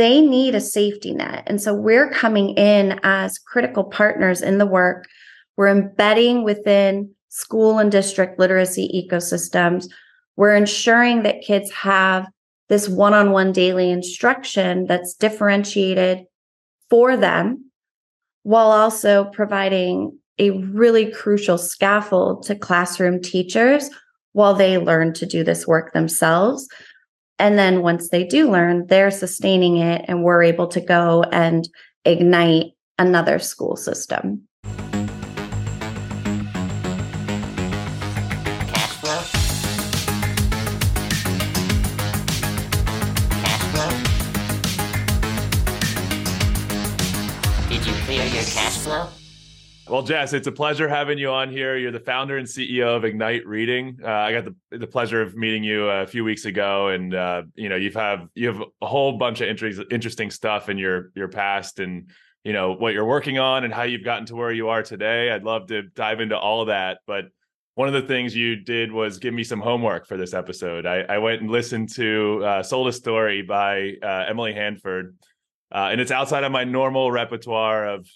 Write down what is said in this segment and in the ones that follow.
they need a safety net. And so we're coming in as critical partners in the work. We're embedding within school and district literacy ecosystems. We're ensuring that kids have this one on one daily instruction that's differentiated for them while also providing a really crucial scaffold to classroom teachers while they learn to do this work themselves. And then once they do learn, they're sustaining it, and we're able to go and ignite another school system. Well, Jess, it's a pleasure having you on here. You're the founder and CEO of Ignite Reading. Uh, I got the, the pleasure of meeting you a few weeks ago, and uh, you know you've have you have a whole bunch of inter- interesting stuff in your your past, and you know what you're working on, and how you've gotten to where you are today. I'd love to dive into all of that, but one of the things you did was give me some homework for this episode. I, I went and listened to uh, "Sold a Story" by uh, Emily Hanford, uh, and it's outside of my normal repertoire of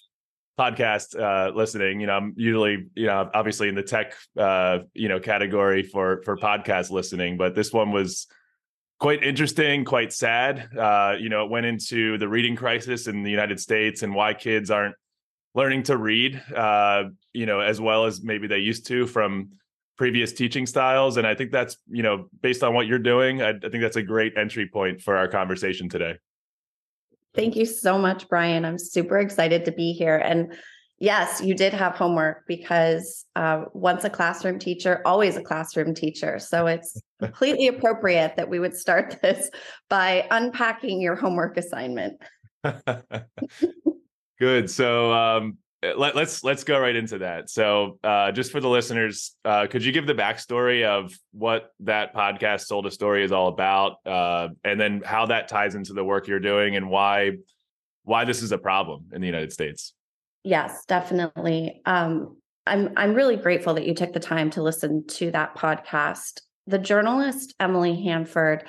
podcast uh, listening, you know, I'm usually, you know, obviously in the tech, uh, you know, category for for podcast listening, but this one was quite interesting, quite sad. Uh, you know, it went into the reading crisis in the United States and why kids aren't learning to read, uh, you know, as well as maybe they used to from previous teaching styles. And I think that's, you know, based on what you're doing, I, I think that's a great entry point for our conversation today. Thank you so much, Brian. I'm super excited to be here. And yes, you did have homework because uh, once a classroom teacher, always a classroom teacher. So it's completely appropriate that we would start this by unpacking your homework assignment. Good. So um, let, us let's, let's go right into that. So, uh, just for the listeners, uh, could you give the backstory of what that podcast "Sold a Story" is all about, uh, and then how that ties into the work you're doing, and why why this is a problem in the United States? Yes, definitely. Um, I'm I'm really grateful that you took the time to listen to that podcast. The journalist Emily Hanford,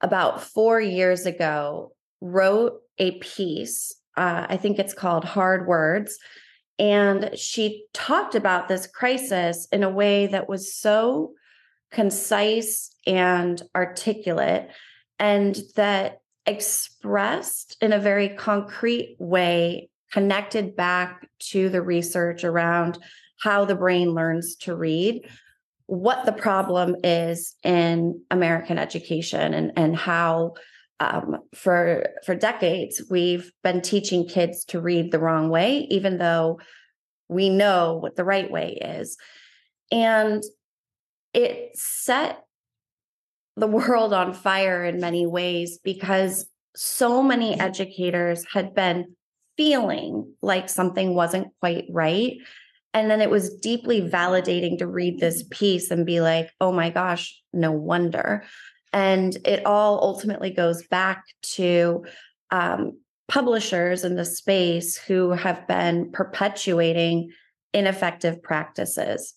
about four years ago, wrote a piece uh, I think it's called Hard Words. And she talked about this crisis in a way that was so concise and articulate, and that expressed in a very concrete way, connected back to the research around how the brain learns to read, what the problem is in American education, and, and how um, for for decades we've been teaching kids to read the wrong way even though we know what the right way is. And it set the world on fire in many ways because so many educators had been feeling like something wasn't quite right. And then it was deeply validating to read this piece and be like oh my gosh no wonder and it all ultimately goes back to um, publishers in the space who have been perpetuating ineffective practices.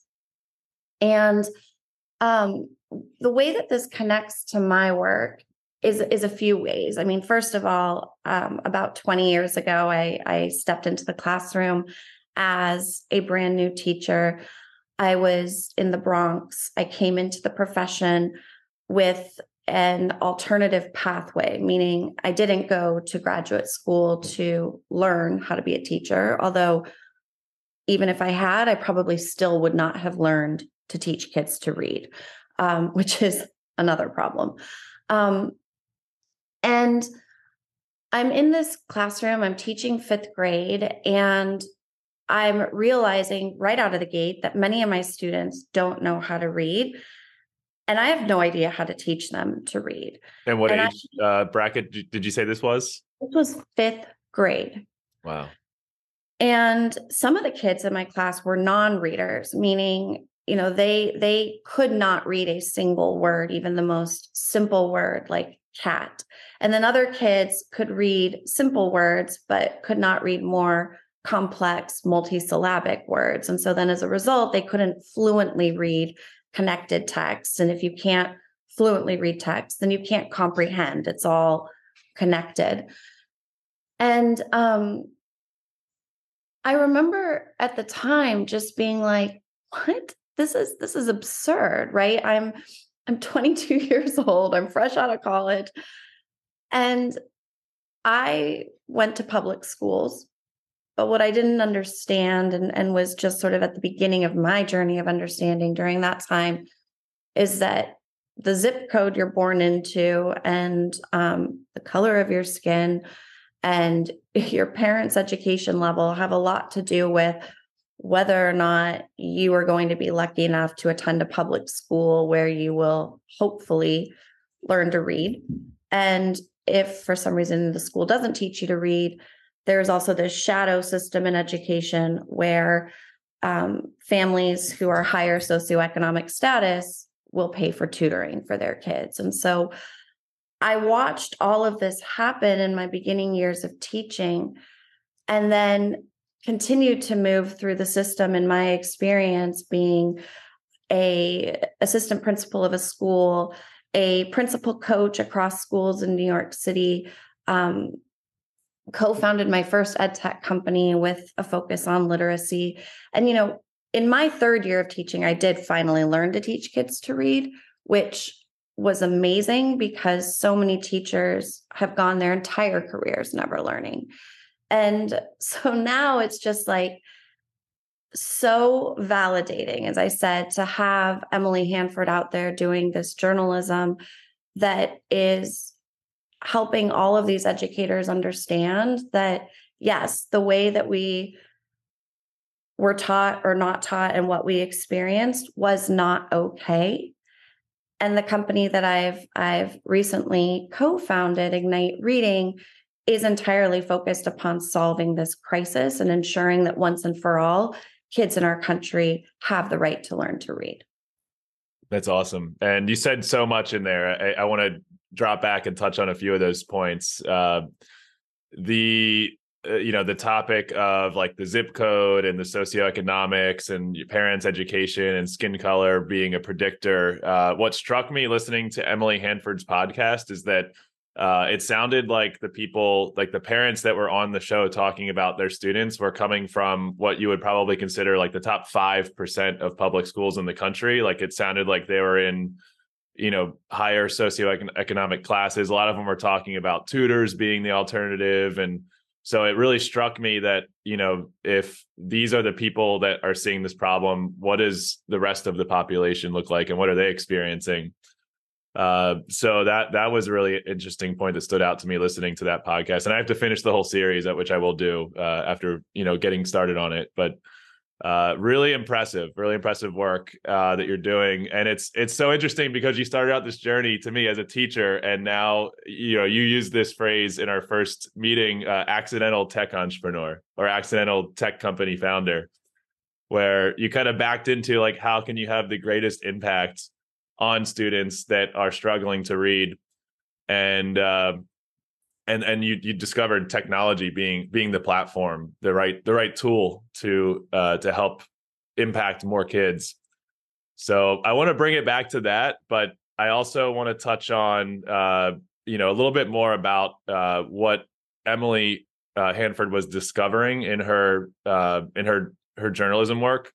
And um, the way that this connects to my work is is a few ways. I mean, first of all, um, about 20 years ago, I, I stepped into the classroom as a brand new teacher. I was in the Bronx. I came into the profession with an alternative pathway, meaning I didn't go to graduate school to learn how to be a teacher. Although, even if I had, I probably still would not have learned to teach kids to read, um, which is another problem. Um, and I'm in this classroom, I'm teaching fifth grade, and I'm realizing right out of the gate that many of my students don't know how to read and I have no idea how to teach them to read. And what and age I, uh, bracket did you say this was? This was fifth grade. Wow. And some of the kids in my class were non-readers, meaning you know they they could not read a single word, even the most simple word like cat. And then other kids could read simple words, but could not read more complex multisyllabic words. And so then as a result, they couldn't fluently read connected text. And if you can't fluently read text, then you can't comprehend. It's all connected. And um, I remember at the time just being like, what? This is this is absurd, right? I'm I'm 22 years old. I'm fresh out of college. And I went to public schools. But what I didn't understand and, and was just sort of at the beginning of my journey of understanding during that time is that the zip code you're born into and um, the color of your skin and your parents' education level have a lot to do with whether or not you are going to be lucky enough to attend a public school where you will hopefully learn to read. And if for some reason the school doesn't teach you to read, there's also this shadow system in education where um, families who are higher socioeconomic status will pay for tutoring for their kids. And so I watched all of this happen in my beginning years of teaching and then continued to move through the system in my experience being a assistant principal of a school a principal coach across schools in new york city um, co-founded my first ed tech company with a focus on literacy. And you know in my third year of teaching i did finally learn to teach kids to read which was amazing because so many teachers have gone their entire careers never learning. And so now it's just like so validating as i said to have emily hanford out there doing this journalism that is helping all of these educators understand that yes the way that we were taught or not taught and what we experienced was not okay. And the company that i've i've recently co-founded ignite reading is entirely focused upon solving this crisis and ensuring that once and for all kids in our country have the right to learn to read that's awesome and you said so much in there i, I want to drop back and touch on a few of those points. Uh, the uh, you know the topic of like the zip code and the socioeconomics and your parents' education and skin color being a predictor. Uh, what struck me listening to Emily Hanford's podcast is that uh, it sounded like the people, like the parents that were on the show talking about their students, were coming from what you would probably consider like the top five percent of public schools in the country. Like it sounded like they were in you know higher socioeconomic classes. A lot of them were talking about tutors being the alternative. And so it really struck me that you know if these are the people that are seeing this problem what does the rest of the population look like and what are they experiencing uh, so that that was a really interesting point that stood out to me listening to that podcast. And i have to finish the whole series at which i will do uh, after you know getting started on it. But uh, really impressive, really impressive work uh, that you're doing, and it's it's so interesting because you started out this journey to me as a teacher, and now you know you use this phrase in our first meeting, uh, accidental tech entrepreneur or accidental tech company founder, where you kind of backed into like how can you have the greatest impact on students that are struggling to read, and uh, and and you you discovered technology being being the platform the right the right tool to uh to help impact more kids. So i want to bring it back to that but i also want to touch on uh you know a little bit more about uh what emily uh, hanford was discovering in her uh in her her journalism work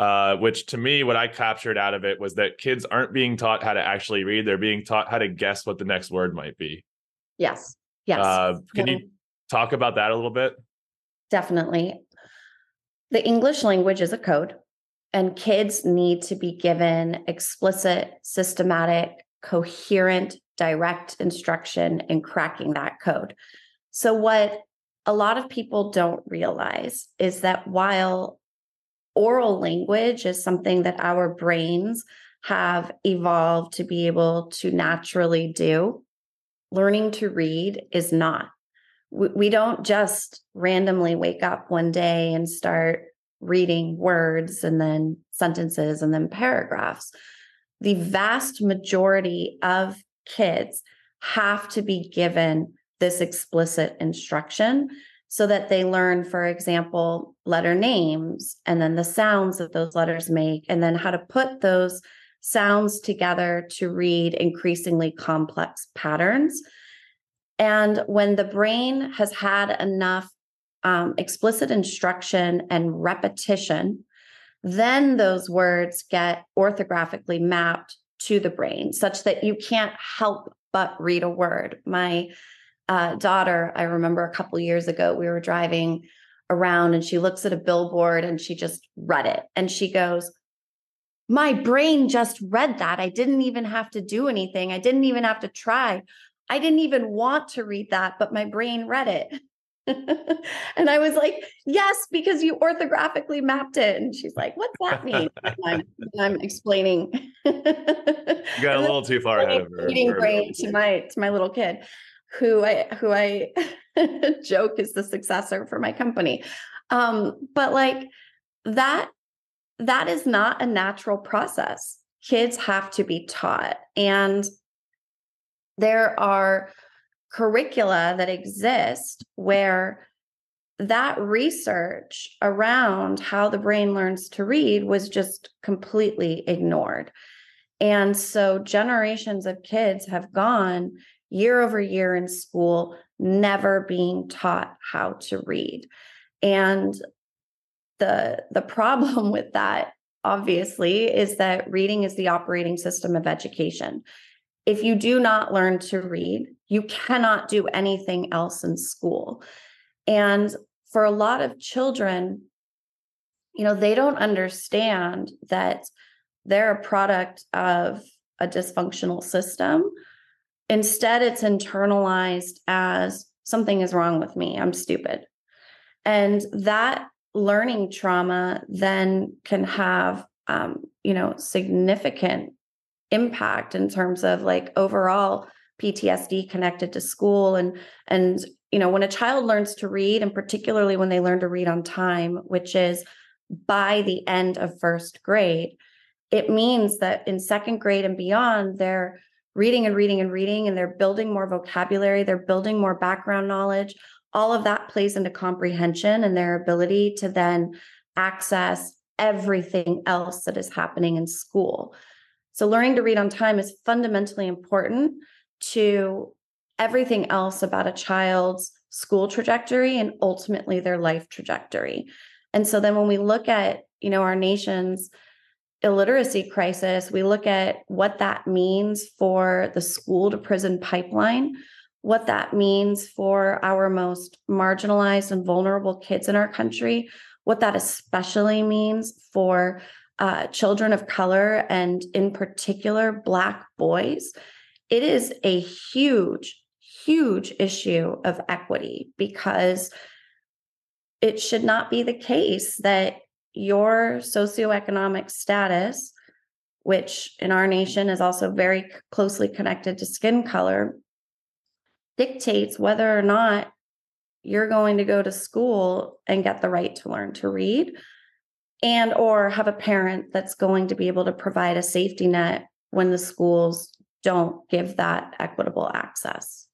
uh, which to me, what I captured out of it was that kids aren't being taught how to actually read; they're being taught how to guess what the next word might be. Yes. Yes. Uh, can you talk about that a little bit? Definitely. The English language is a code, and kids need to be given explicit, systematic, coherent, direct instruction in cracking that code. So, what a lot of people don't realize is that while oral language is something that our brains have evolved to be able to naturally do, learning to read is not. We, don't just randomly wake up one day and start reading words and then sentences and then paragraphs. The vast majority of kids have to be given this explicit instruction so that they learn, for example, letter names and then the sounds that those letters make, and then how to put those sounds together to read increasingly complex patterns. And when the brain has had enough um, explicit instruction and repetition, then those words get orthographically mapped to the brain such that you can't help but read a word. My uh, daughter, I remember a couple years ago, we were driving around and she looks at a billboard and she just read it and she goes, My brain just read that. I didn't even have to do anything. I didn't even have to try. I didn't even want to read that, but my brain read it. and I was like, yes, because you orthographically mapped it. And she's like, what's that mean? I'm, I'm, explaining. you got a little too far ahead of her. Eating brain to my to my little kid, who I who I joke is the successor for my company. Um, but like that, that is not a natural process. Kids have to be taught. And there are curricula that exist where that research around how the brain learns to read was just completely ignored. And so generations of kids have gone year over year in school, never being taught how to read. And the, the problem with that, obviously, is that reading is the operating system of education. If you do not learn to read, you cannot do anything else in school. And for a lot of children, you know, they don't understand that they're a product of a dysfunctional system. Instead, it's internalized as something is wrong with me. I'm stupid. And that learning trauma then can have, um, you know, significant impact in terms of like overall PTSD connected to school and and you know when a child learns to read and particularly when they learn to read on time which is by the end of first grade it means that in second grade and beyond they're reading and reading and reading and they're building more vocabulary they're building more background knowledge all of that plays into comprehension and their ability to then access everything else that is happening in school so learning to read on time is fundamentally important to everything else about a child's school trajectory and ultimately their life trajectory. And so then when we look at, you know, our nation's illiteracy crisis, we look at what that means for the school to prison pipeline, what that means for our most marginalized and vulnerable kids in our country, what that especially means for uh, children of color and, in particular, Black boys. It is a huge, huge issue of equity because it should not be the case that your socioeconomic status, which in our nation is also very closely connected to skin color, dictates whether or not you're going to go to school and get the right to learn to read and or have a parent that's going to be able to provide a safety net when the schools don't give that equitable access.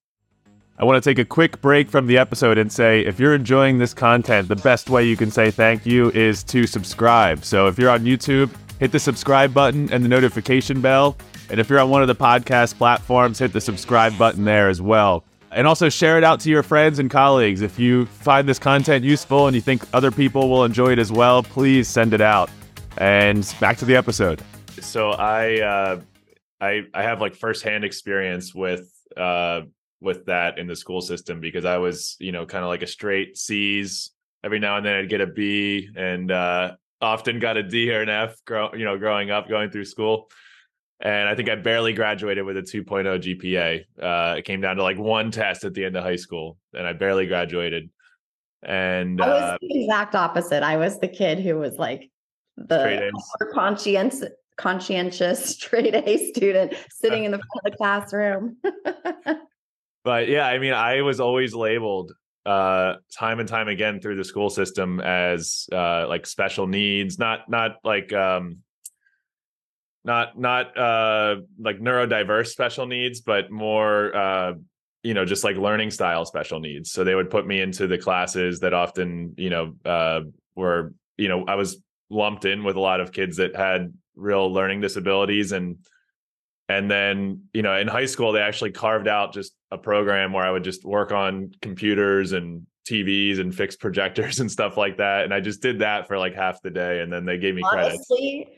I want to take a quick break from the episode and say if you're enjoying this content, the best way you can say thank you is to subscribe. So if you're on YouTube, hit the subscribe button and the notification bell. And if you're on one of the podcast platforms, hit the subscribe button there as well. And also share it out to your friends and colleagues. If you find this content useful and you think other people will enjoy it as well, please send it out. And back to the episode. So I uh, I I have like firsthand experience with uh with that in the school system because I was you know kind of like a straight C's every now and then I'd get a B and uh often got a D or an F grow you know growing up going through school and I think I barely graduated with a 2.0 GPA. Uh, it came down to like one test at the end of high school, and I barely graduated. And I was uh, the exact opposite. I was the kid who was like the conscientious conscientious straight A student sitting in the front of the classroom. but yeah, I mean, I was always labeled uh, time and time again through the school system as uh, like special needs, not not like um, not not uh, like neurodiverse special needs, but more uh, you know just like learning style special needs. So they would put me into the classes that often you know uh, were you know I was lumped in with a lot of kids that had real learning disabilities and and then you know in high school they actually carved out just a program where i would just work on computers and tvs and fix projectors and stuff like that and i just did that for like half the day and then they gave me Honestly, credit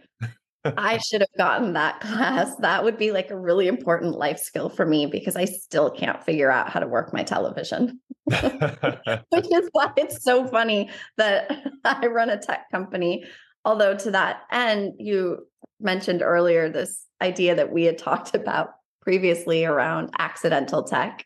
I should have gotten that class. That would be like a really important life skill for me because I still can't figure out how to work my television. Which is why it's so funny that I run a tech company. Although, to that end, you mentioned earlier this idea that we had talked about previously around accidental tech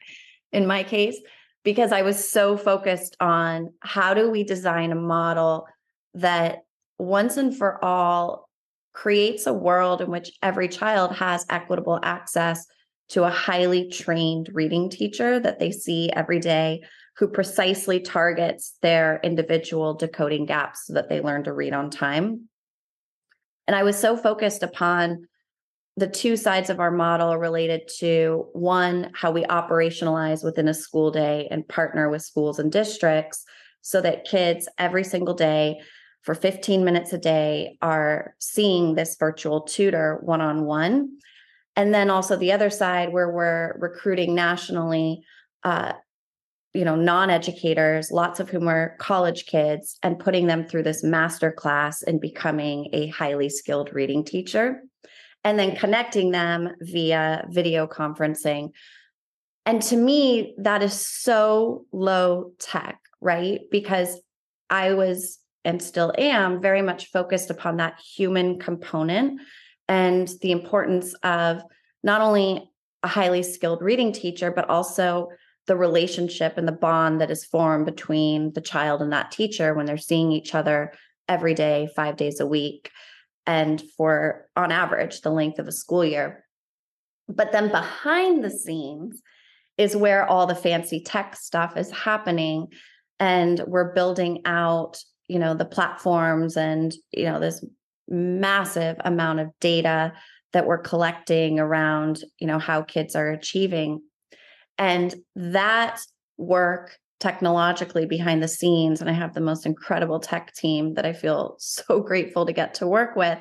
in my case, because I was so focused on how do we design a model that once and for all creates a world in which every child has equitable access to a highly trained reading teacher that they see every day who precisely targets their individual decoding gaps so that they learn to read on time. And I was so focused upon the two sides of our model related to one, how we operationalize within a school day and partner with schools and districts so that kids every single day for 15 minutes a day are seeing this virtual tutor one on one. And then also the other side where we're recruiting nationally, uh, you know, non educators, lots of whom were college kids, and putting them through this master class and becoming a highly skilled reading teacher. And then connecting them via video conferencing. And to me, that is so low tech, right? Because I was and still am very much focused upon that human component and the importance of not only a highly skilled reading teacher, but also the relationship and the bond that is formed between the child and that teacher when they're seeing each other every day, five days a week, and for on average, the length of a school year. But then behind the scenes is where all the fancy tech stuff is happening. And we're building out you know the platforms and you know this massive amount of data that we're collecting around you know how kids are achieving and that work technologically behind the scenes and i have the most incredible tech team that i feel so grateful to get to work with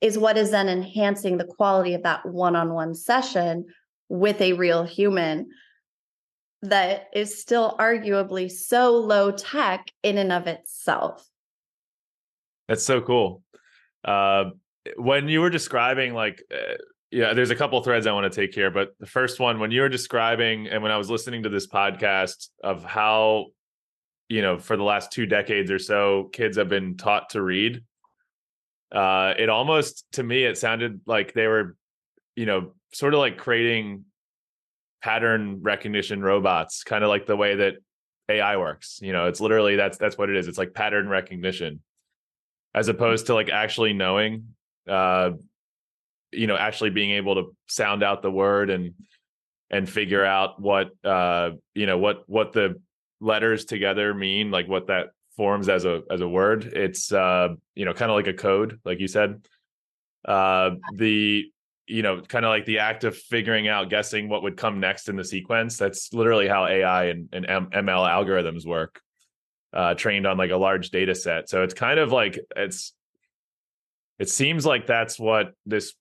is what is then enhancing the quality of that one-on-one session with a real human that is still arguably so low tech in and of itself. That's so cool. Uh, when you were describing, like, uh, yeah, there's a couple threads I want to take here, but the first one, when you were describing, and when I was listening to this podcast of how, you know, for the last two decades or so, kids have been taught to read. Uh, it almost, to me, it sounded like they were, you know, sort of like creating pattern recognition robots, kind of like the way that AI works. You know, it's literally that's that's what it is. It's like pattern recognition, as opposed to like actually knowing, uh, you know, actually being able to sound out the word and and figure out what uh, you know what what the letters together mean, like what that forms as a as a word. It's uh, you know, kind of like a code, like you said. Uh, the you know, kind of like the act of figuring out, guessing what would come next in the sequence. That's literally how AI and, and ML algorithms work, uh, trained on like a large data set. So it's kind of like it's, it seems like that's what this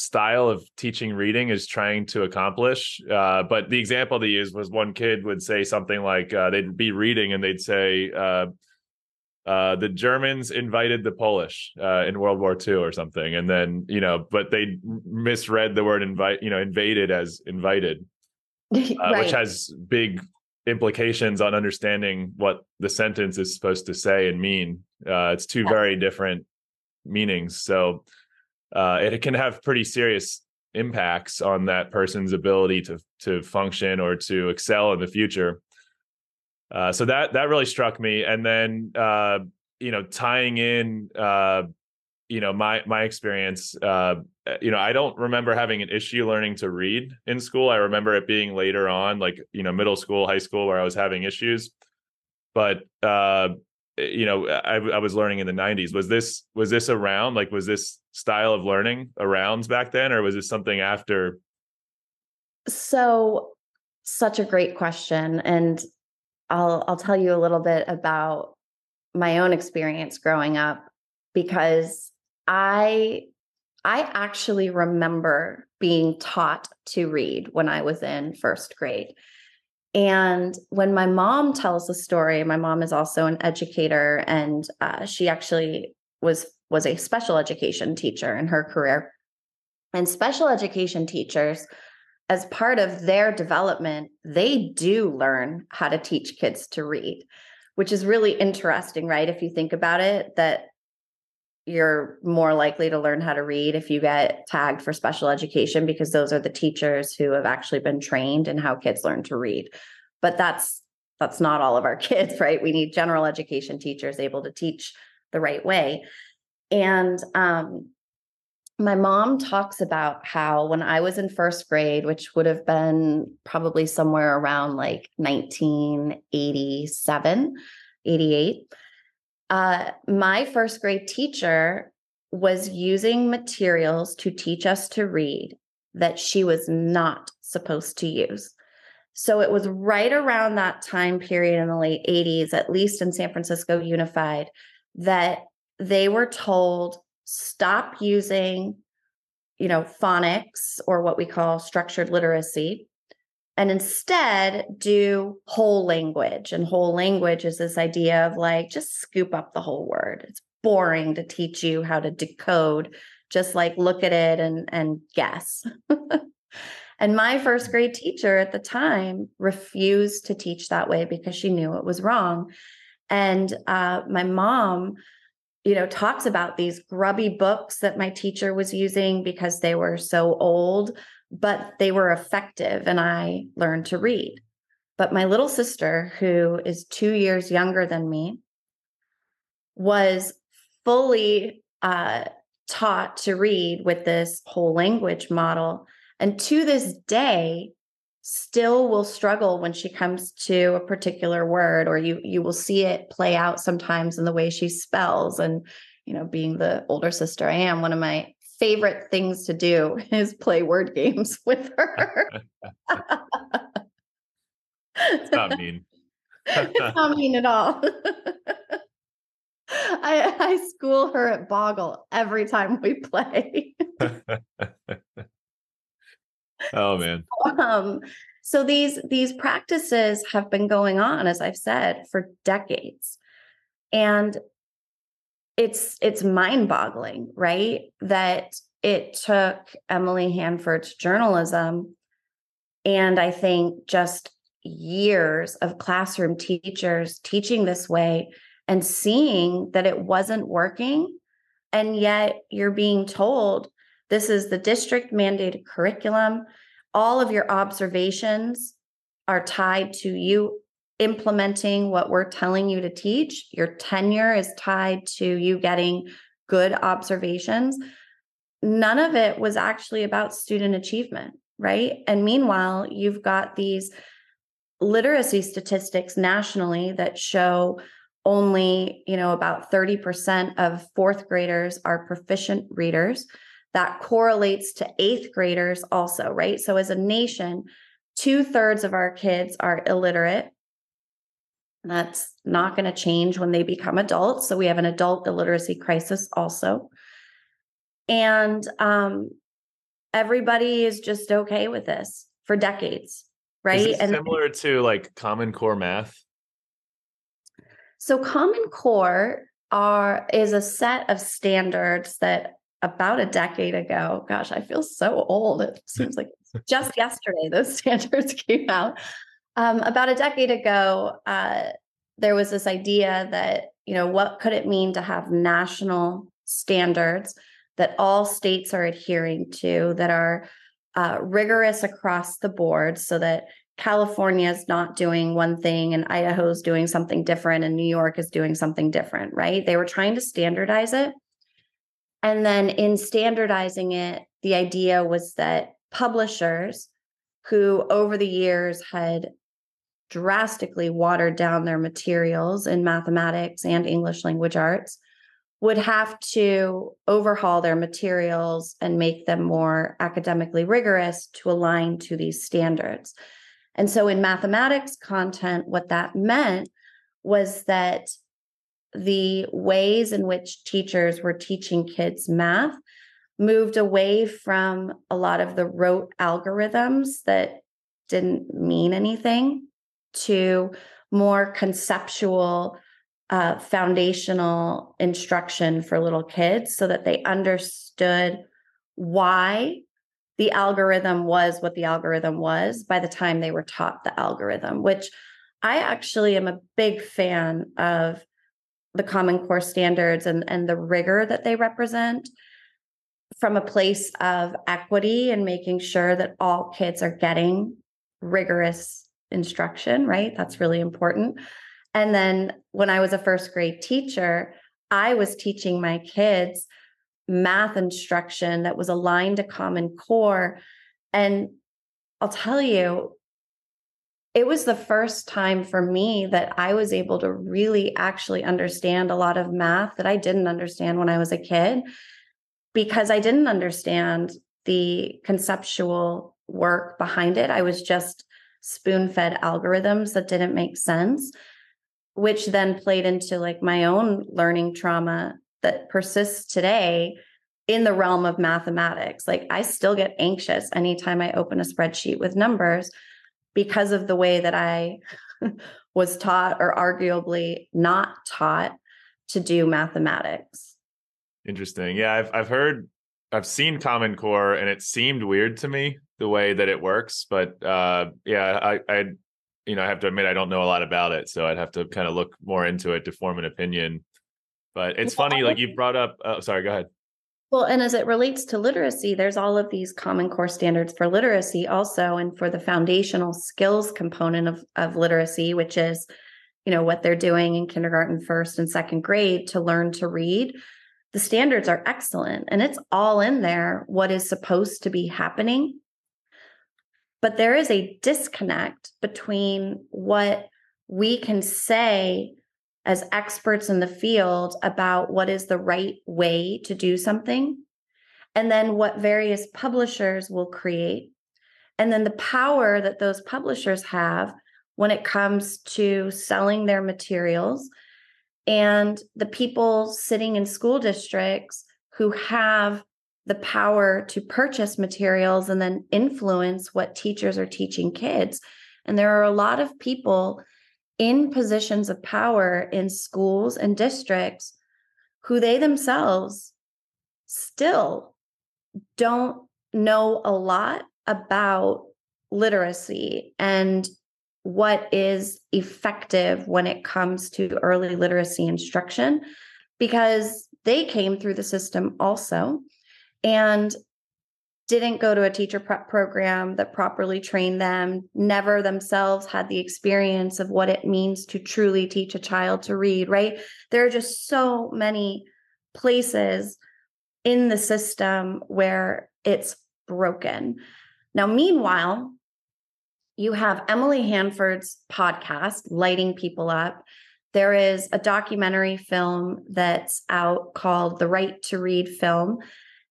style of teaching reading is trying to accomplish. Uh, but the example they used was one kid would say something like uh, they'd be reading and they'd say, uh, uh, the Germans invited the Polish uh, in World War II or something, and then you know, but they misread the word invite, you know, invaded as invited, uh, right. which has big implications on understanding what the sentence is supposed to say and mean. Uh, it's two very different meanings, so uh, it can have pretty serious impacts on that person's ability to to function or to excel in the future. Uh, so that that really struck me, and then uh, you know tying in uh, you know my my experience. Uh, you know, I don't remember having an issue learning to read in school. I remember it being later on, like you know middle school, high school, where I was having issues. But uh, you know, I, I was learning in the '90s. Was this was this around? Like, was this style of learning around back then, or was this something after? So, such a great question, and I'll I'll tell you a little bit about my own experience growing up because I I actually remember being taught to read when I was in first grade. And when my mom tells the story, my mom is also an educator, and uh, she actually was was a special education teacher in her career. And special education teachers, as part of their development, they do learn how to teach kids to read, which is really interesting, right? If you think about it, that you're more likely to learn how to read if you get tagged for special education because those are the teachers who have actually been trained in how kids learn to read. But that's that's not all of our kids right? We need general education teachers able to teach the right way. And um, my mom talks about how when i was in first grade which would have been probably somewhere around like 1987 88 uh, my first grade teacher was using materials to teach us to read that she was not supposed to use. So it was right around that time period in the late 80s, at least in San Francisco Unified, that they were told stop using you know phonics or what we call structured literacy and instead do whole language. And whole language is this idea of like just scoop up the whole word. It's boring to teach you how to decode, just like look at it and, and guess. and my first grade teacher at the time refused to teach that way because she knew it was wrong. And uh, my mom, you know, talks about these grubby books that my teacher was using because they were so old but they were effective and I learned to read. But my little sister, who is two years younger than me, was fully uh, taught to read with this whole language model. And to this day, still will struggle when she comes to a particular word or you you will see it play out sometimes in the way she spells and you know being the older sister i am one of my favorite things to do is play word games with her. it's not mean. it's not mean at all. I, I school her at Boggle every time we play. oh man. Um, so these these practices have been going on, as I've said, for decades. And it's it's mind-boggling, right? That it took Emily Hanford's journalism and I think just years of classroom teachers teaching this way and seeing that it wasn't working and yet you're being told this is the district mandated curriculum all of your observations are tied to you implementing what we're telling you to teach. Your tenure is tied to you getting good observations. None of it was actually about student achievement, right? And meanwhile, you've got these literacy statistics nationally that show only, you know, about 30% of fourth graders are proficient readers. That correlates to eighth graders also, right? So as a nation, two thirds of our kids are illiterate that's not going to change when they become adults. So we have an adult illiteracy crisis also. And um, everybody is just okay with this for decades, right? and similar to like Common Core math. So Common Core are is a set of standards that about a decade ago, gosh, I feel so old. It seems like just yesterday those standards came out. Um, about a decade ago, uh, there was this idea that, you know, what could it mean to have national standards that all states are adhering to that are uh, rigorous across the board so that California is not doing one thing and Idaho is doing something different and New York is doing something different, right? They were trying to standardize it. And then in standardizing it, the idea was that publishers who over the years had drastically watered down their materials in mathematics and English language arts would have to overhaul their materials and make them more academically rigorous to align to these standards. And so, in mathematics content, what that meant was that the ways in which teachers were teaching kids math moved away from a lot of the rote algorithms that didn't mean anything to more conceptual uh, foundational instruction for little kids so that they understood why the algorithm was what the algorithm was by the time they were taught the algorithm, which I actually am a big fan of the Common Core standards and, and the rigor that they represent from a place of equity and making sure that all kids are getting rigorous instruction, right? That's really important. And then when I was a first grade teacher, I was teaching my kids math instruction that was aligned to Common Core. And I'll tell you, it was the first time for me that I was able to really actually understand a lot of math that I didn't understand when I was a kid because I didn't understand the conceptual work behind it. I was just spoon fed algorithms that didn't make sense which then played into like my own learning trauma that persists today in the realm of mathematics. Like I still get anxious anytime I open a spreadsheet with numbers because of the way that I was taught or arguably not taught to do mathematics. Interesting. Yeah, I've I've heard I've seen Common Core and it seemed weird to me the way that it works, but uh yeah, I I you know, I have to admit I don't know a lot about it, so I'd have to kind of look more into it to form an opinion. But it's well, funny, like you brought up. Oh, sorry, go ahead. Well, and as it relates to literacy, there's all of these common core standards for literacy also, and for the foundational skills component of, of literacy, which is, you know, what they're doing in kindergarten, first and second grade to learn to read. The standards are excellent and it's all in there, what is supposed to be happening but there is a disconnect between what we can say as experts in the field about what is the right way to do something, and then what various publishers will create, and then the power that those publishers have when it comes to selling their materials, and the people sitting in school districts who have the power to purchase materials and then influence what teachers are teaching kids. And there are a lot of people in positions of power in schools and districts who they themselves still don't know a lot about literacy and what is effective when it comes to early literacy instruction because they came through the system also and didn't go to a teacher prep program that properly trained them, never themselves had the experience of what it means to truly teach a child to read, right? There are just so many places in the system where it's broken. Now, meanwhile, you have Emily Hanford's podcast, Lighting People Up. There is a documentary film that's out called The Right to Read Film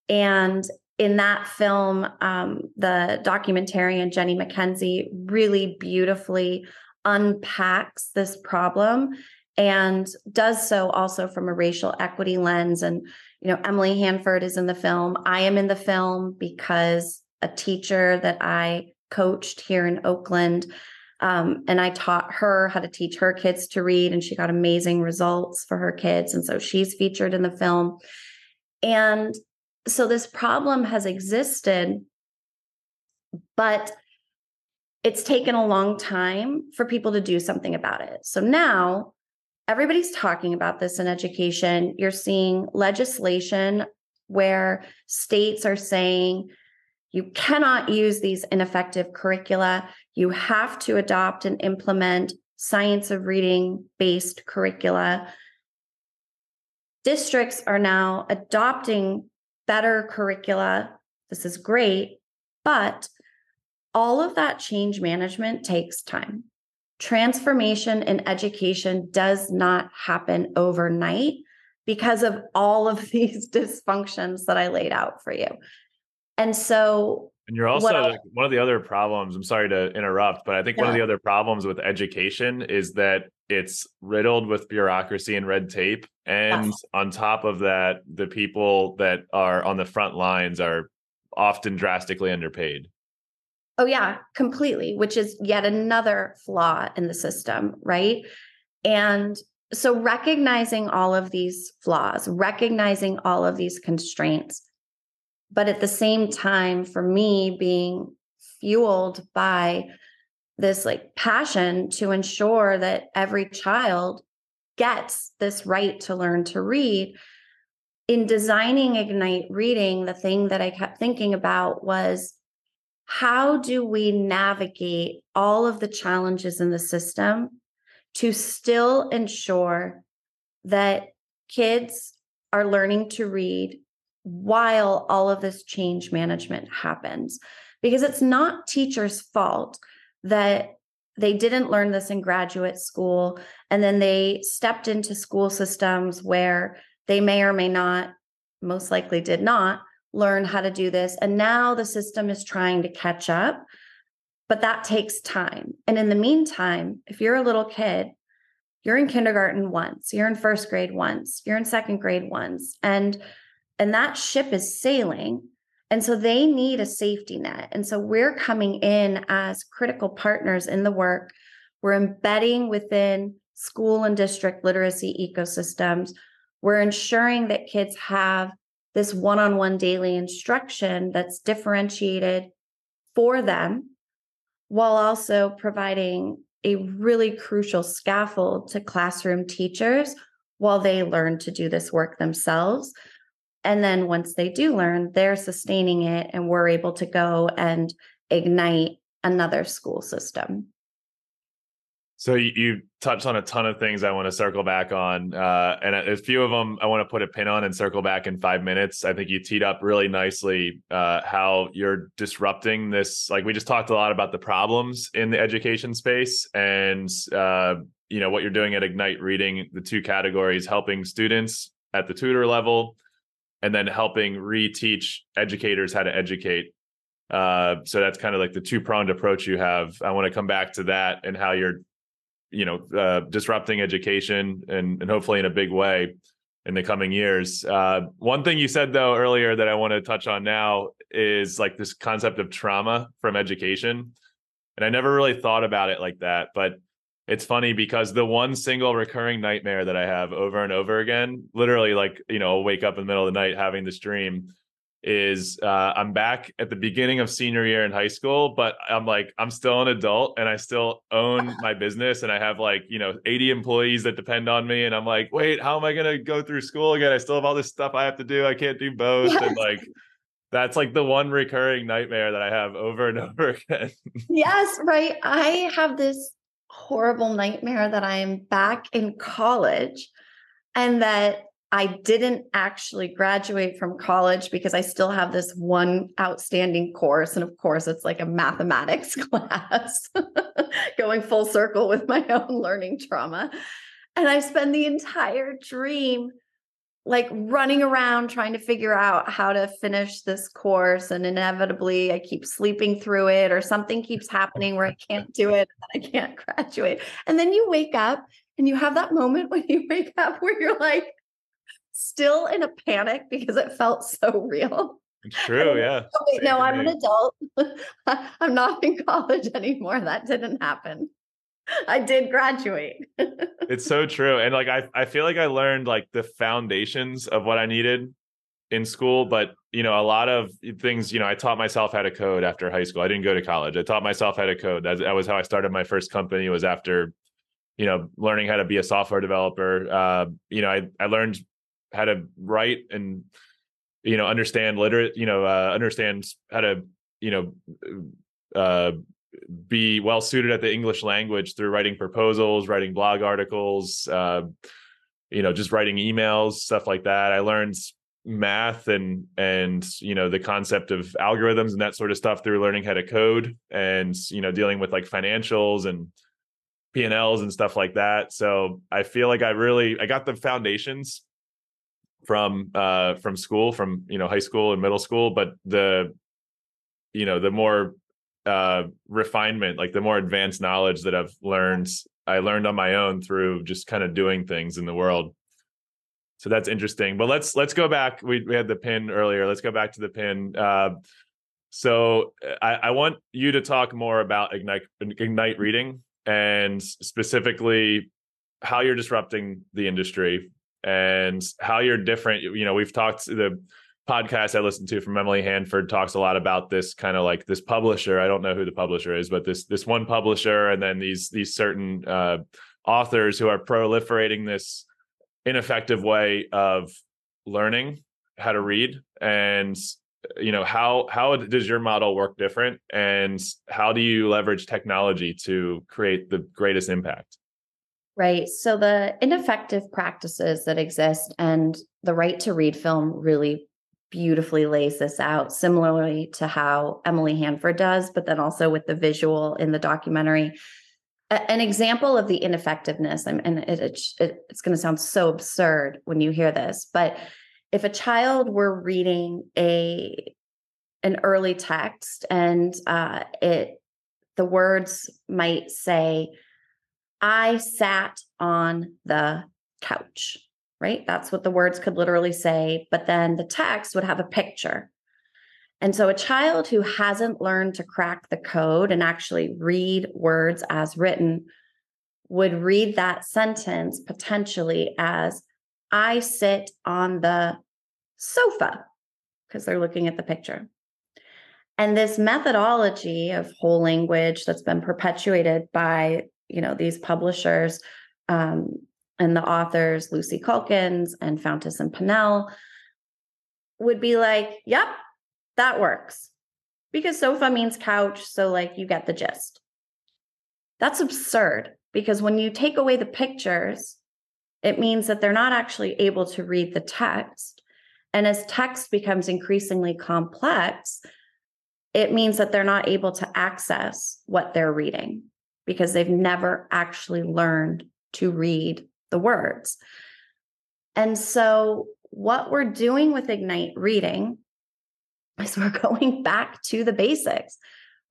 and in that film, um, the documentarian Jenny Mackenzie really beautifully unpacks this problem and does so also from a racial equity lens. And, you know, Emily Hanford is in the film. I am in the film because a teacher that I coached here in Oakland. Um, and I taught her how to teach her kids to read, and she got amazing results for her kids. And so she's featured in the film. And so this problem has existed, but it's taken a long time for people to do something about it. So now everybody's talking about this in education. You're seeing legislation where states are saying you cannot use these ineffective curricula. You have to adopt and implement science of reading based curricula. Districts are now adopting better curricula. This is great. But all of that change management takes time. Transformation in education does not happen overnight because of all of these dysfunctions that I laid out for you. And so and you're also like, one of the other problems. I'm sorry to interrupt, but I think yeah. one of the other problems with education is that it's riddled with bureaucracy and red tape and yes. on top of that the people that are on the front lines are often drastically underpaid oh yeah completely which is yet another flaw in the system right and so recognizing all of these flaws recognizing all of these constraints but at the same time for me being fueled by this like passion to ensure that every child gets this right to learn to read in designing ignite reading the thing that i kept thinking about was how do we navigate all of the challenges in the system to still ensure that kids are learning to read while all of this change management happens. Because it's not teachers fault that they didn't learn this in graduate school and then they stepped into school systems where they may or may not most likely did not learn how to do this and now the system is trying to catch up. But that takes time. And in the meantime if you're a little kid you're in kindergarten once you're in first grade once you're in second grade once and and that ship is sailing and so they need a safety net. And so we're coming in as critical partners in the work. We're embedding within school and district literacy ecosystems. We're ensuring that kids have this one on one daily instruction that's differentiated for them while also providing a really crucial scaffold to classroom teachers while they learn to do this work themselves and then once they do learn, they're sustaining it, and we're able to go and ignite another school system. So you, touched on a ton of things I want to circle back on, uh, and a, a, few of them I want to put a pin on and circle back in five minutes. I think you teed up really nicely uh, how you're disrupting this. Like we just talked a lot about the problems in the education space, and uh, you know what you're doing at Ignite Reading, the two categories: helping students at the tutor level and then helping reteach educators how to educate. Uh, so that's kind of like the two pronged approach you have. I want to come back to that and how you're, you know, uh, disrupting education and and hopefully in a big way in the coming years. Uh, one thing you said though earlier that I want to touch on now is like this concept of trauma from education, and I never really thought about it like that, but it's funny because the one single recurring nightmare that I have over and over again, literally like, you know, I'll wake up in the middle of the night having this dream is uh, I'm back at the beginning of senior year in high school, but I'm like, I'm still an adult and I still own my business and I have like, you know, 80 employees that depend on me. And I'm like, wait, how am I going to go through school again? I still have all this stuff I have to do. I can't do both. Yes. And like, that's like the one recurring nightmare that I have over and over again. yes, right. I have this horrible nightmare that I am back in college and that I didn't actually graduate from college because I still have this one outstanding course. And of course, it's like a mathematics class going full circle with my own learning trauma. And I spend the entire dream like running around trying to figure out how to finish this course and inevitably i keep sleeping through it or something keeps happening where i can't do it and i can't graduate. And then you wake up and you have that moment when you wake up where you're like still in a panic because it felt so real. It's true yeah. Oh, wait, no i'm an adult. I'm not in college anymore. That didn't happen I did graduate. it's so true. And like I I feel like I learned like the foundations of what I needed in school, but you know, a lot of things, you know, I taught myself how to code after high school. I didn't go to college. I taught myself how to code. That, that was how I started my first company was after, you know, learning how to be a software developer. Uh, you know, I I learned how to write and you know, understand literate, you know, uh, understand how to, you know, uh be well suited at the English language through writing proposals, writing blog articles, uh, you know, just writing emails, stuff like that. I learned math and and you know the concept of algorithms and that sort of stuff through learning how to code and you know dealing with like financials and P&Ls and stuff like that. So I feel like I really I got the foundations from uh from school from you know high school and middle school but the you know the more uh, refinement, like the more advanced knowledge that I've learned, I learned on my own through just kind of doing things in the world. So that's interesting. But let's let's go back. We we had the pin earlier. Let's go back to the pin. Uh, so I, I want you to talk more about ignite ignite reading and specifically how you're disrupting the industry and how you're different. You know, we've talked the podcast I listened to from Emily Hanford talks a lot about this kind of like this publisher. I don't know who the publisher is, but this this one publisher, and then these these certain uh, authors who are proliferating this ineffective way of learning how to read. And you know how how does your model work different? And how do you leverage technology to create the greatest impact? Right. So the ineffective practices that exist and the right to read film really beautifully lays this out similarly to how emily hanford does but then also with the visual in the documentary. An example of the ineffectiveness and it, it, it, it's going to sound so absurd when you hear this but if a child were reading a an early text and uh, it the words might say i sat on the couch right that's what the words could literally say but then the text would have a picture and so a child who hasn't learned to crack the code and actually read words as written would read that sentence potentially as I sit on the sofa because they're looking at the picture. And this methodology of whole language that's been perpetuated by, you know, these publishers um, and the authors, Lucy Calkins and Fountas and Pinnell, would be like, yep, that works. Because sofa means couch. So, like, you get the gist. That's absurd because when you take away the pictures, it means that they're not actually able to read the text. And as text becomes increasingly complex, it means that they're not able to access what they're reading because they've never actually learned to read the words. And so, what we're doing with Ignite Reading is we're going back to the basics.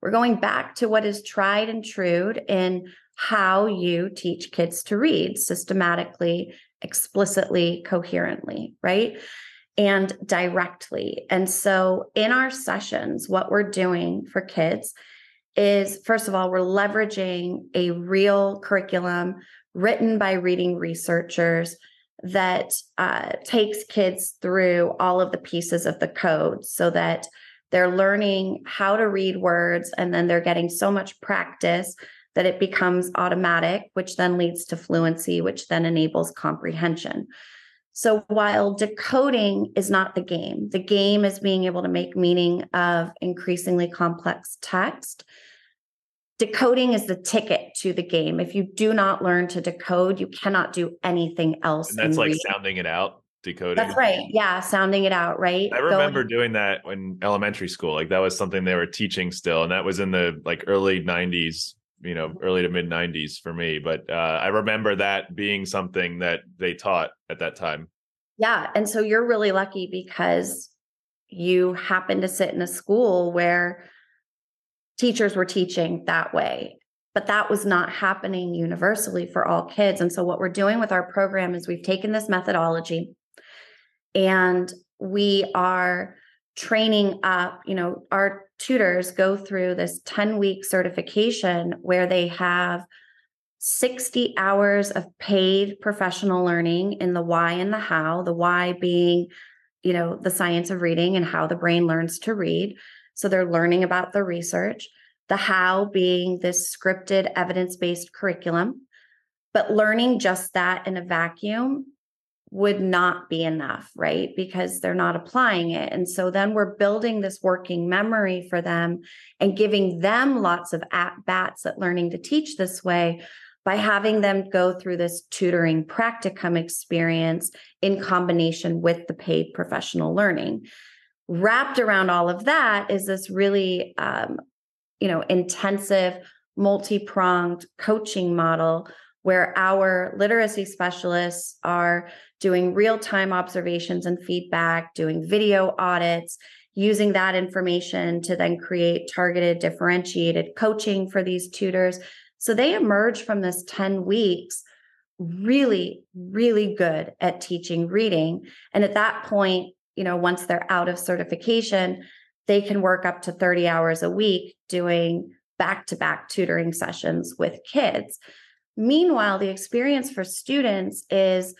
We're going back to what is tried and true in how you teach kids to read systematically, explicitly, coherently, right? And directly. And so in our sessions, what we're doing for kids is first of all, we're leveraging a real curriculum written by reading researchers that uh, takes kids through all of the pieces of the code so that they're learning how to read words and then they're getting so much practice that it becomes automatic, which then leads to fluency, which then enables comprehension. So while decoding is not the game, the game is being able to make meaning of increasingly complex text. Decoding is the ticket to the game. If you do not learn to decode, you cannot do anything else. And that's like reading. sounding it out decoding. That's right. Yeah, sounding it out, right? I remember Going... doing that in elementary school. Like that was something they were teaching still and that was in the like early 90s you know early to mid 90s for me but uh, i remember that being something that they taught at that time yeah and so you're really lucky because you happen to sit in a school where teachers were teaching that way. But that was not happening universally for all kids. And so what we're doing with our program is we've taken this methodology and we are training up you know our tutors go through this 10 week certification where they have 60 hours of paid professional learning in the why and the how the why being you know the science of reading and how the brain learns to read so they're learning about the research the how being this scripted evidence-based curriculum but learning just that in a vacuum would not be enough, right? Because they're not applying it. And so then we're building this working memory for them and giving them lots of at bats at learning to teach this way by having them go through this tutoring practicum experience in combination with the paid professional learning. Wrapped around all of that is this really, um, you know, intensive, multi pronged coaching model where our literacy specialists are doing real time observations and feedback, doing video audits, using that information to then create targeted, differentiated coaching for these tutors. So they emerge from this 10 weeks really, really good at teaching reading. And at that point, you know, once they're out of certification, they can work up to 30 hours a week doing back to back tutoring sessions with kids. Meanwhile, the experience for students is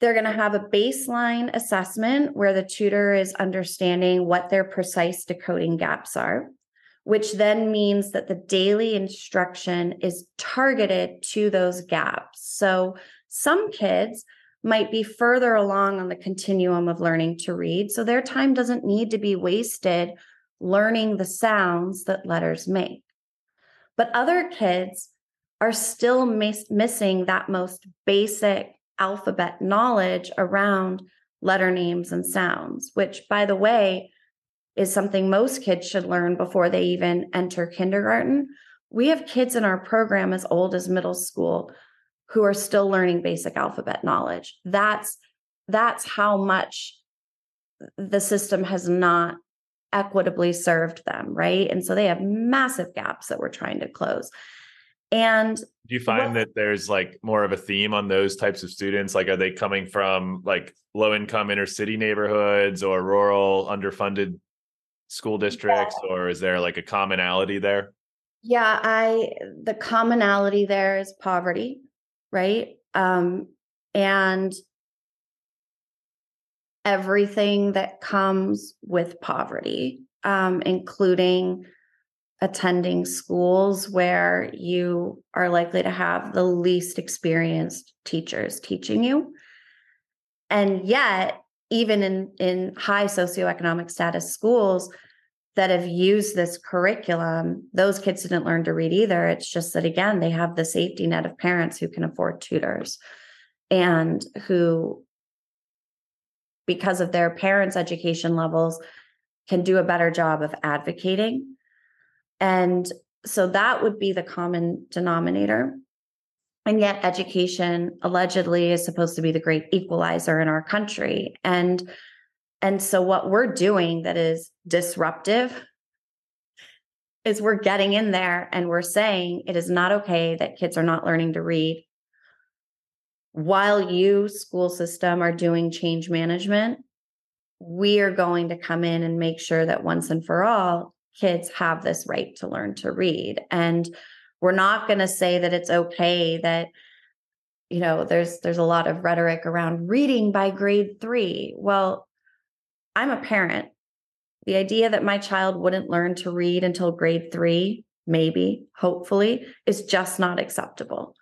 they're going to have a baseline assessment where the tutor is understanding what their precise decoding gaps are, which then means that the daily instruction is targeted to those gaps. So some kids might be further along on the continuum of learning to read. So their time doesn't need to be wasted learning the sounds that letters make. But other kids are still mis- missing that most basic alphabet knowledge around letter names and sounds, which, by the way, is something most kids should learn before they even enter kindergarten. We have kids in our program as old as middle school who are still learning basic alphabet knowledge. That's that's how much the system has not equitably served them, right? And so they have massive gaps that we're trying to close. And do you find that there's like more of a theme on those types of students? Like, are they coming from like low income inner city neighborhoods or rural underfunded school districts, yeah. or is there like a commonality there? Yeah, I the commonality there is poverty, right? Um, and everything that comes with poverty, um, including attending schools where you are likely to have the least experienced teachers teaching you. And yet, even in, in high socioeconomic status schools that have used this curriculum, those kids didn't learn to read either. It's just that, again, they have the safety net of parents who can afford tutors and who, because of their parents' education levels, can do a better job of advocating and so that would be the common denominator. And yet, education allegedly is supposed to be the great equalizer in our country. And and so what we're doing that is disruptive is we're getting in there and we're saying it is not okay that kids are not learning to read while you school system are doing change management. We are going to come in and make sure that once and for all kids have this right to learn to read. And we're not going to say that it's okay that you know there's there's a lot of rhetoric around reading by grade 3 well i'm a parent. The idea that my child wouldn't learn to read until grade 3 maybe hopefully is just not acceptable.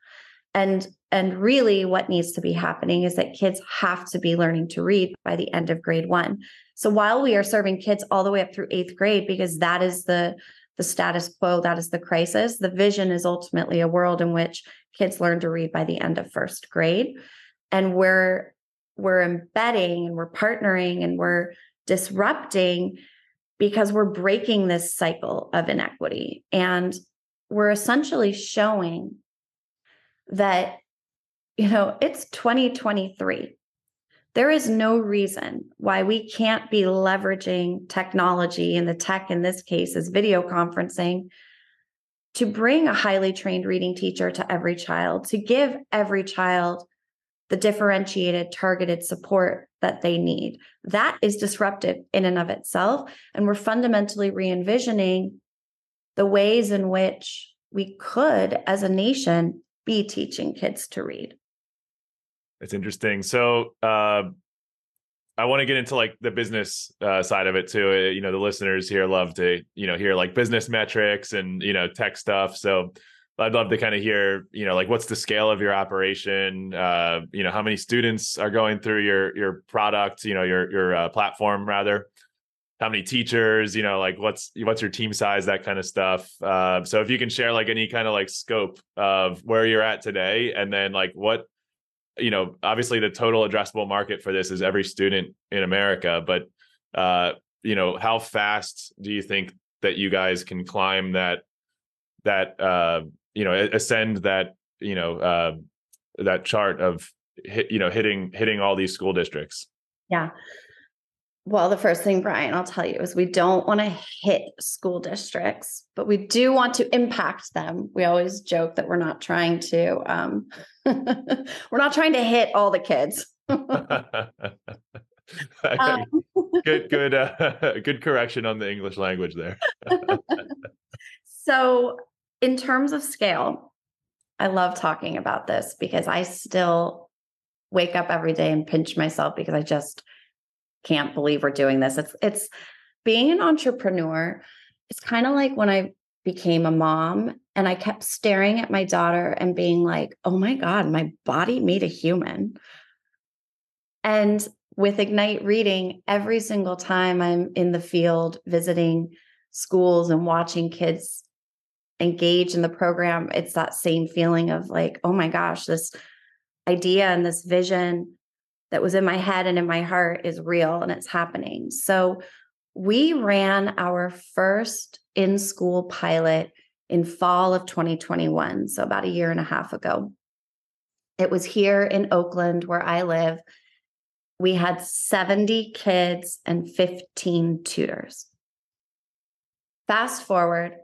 And and really what needs to be happening is that kids have to be learning to read by the end of grade 1 so while we are serving kids all the way up through 8th grade because that is the the status quo that is the crisis the vision is ultimately a world in which kids learn to read by the end of first grade. And we're we're embedding and we're partnering and we're disrupting because we're breaking this cycle of inequity. And we're essentially showing that you know it's 2023 there is no reason why we can't be leveraging technology and the tech in this case is video conferencing to bring a highly trained reading teacher to every child to give every child the differentiated targeted support that they need that is disruptive in and of itself and we're fundamentally re-envisioning the ways in which we could as a nation be teaching kids to read it's interesting. So uh, I want to get into like the business uh, side of it too. Uh, you know, the listeners here love to you know hear like business metrics and you know tech stuff. So I'd love to kind of hear you know like what's the scale of your operation? Uh, you know, how many students are going through your your product? You know, your your uh, platform rather. How many teachers? You know, like what's what's your team size? That kind of stuff. Uh, so if you can share like any kind of like scope of where you're at today, and then like what you know, obviously the total addressable market for this is every student in America, but uh, you know, how fast do you think that you guys can climb that that uh, you know, ascend that, you know, uh that chart of hit, you know, hitting hitting all these school districts? Yeah. Well, the first thing, Brian, I'll tell you is we don't want to hit school districts, but we do want to impact them. We always joke that we're not trying to um, we're not trying to hit all the kids. um, good, good, uh, good correction on the English language there. so, in terms of scale, I love talking about this because I still wake up every day and pinch myself because I just can't believe we're doing this. It's it's being an entrepreneur. It's kind of like when I became a mom and I kept staring at my daughter and being like, "Oh my god, my body made a human." And with Ignite Reading, every single time I'm in the field visiting schools and watching kids engage in the program, it's that same feeling of like, "Oh my gosh, this idea and this vision that was in my head and in my heart is real and it's happening. So we ran our first in school pilot in fall of 2021, so about a year and a half ago. It was here in Oakland where I live. We had 70 kids and 15 tutors. Fast forward,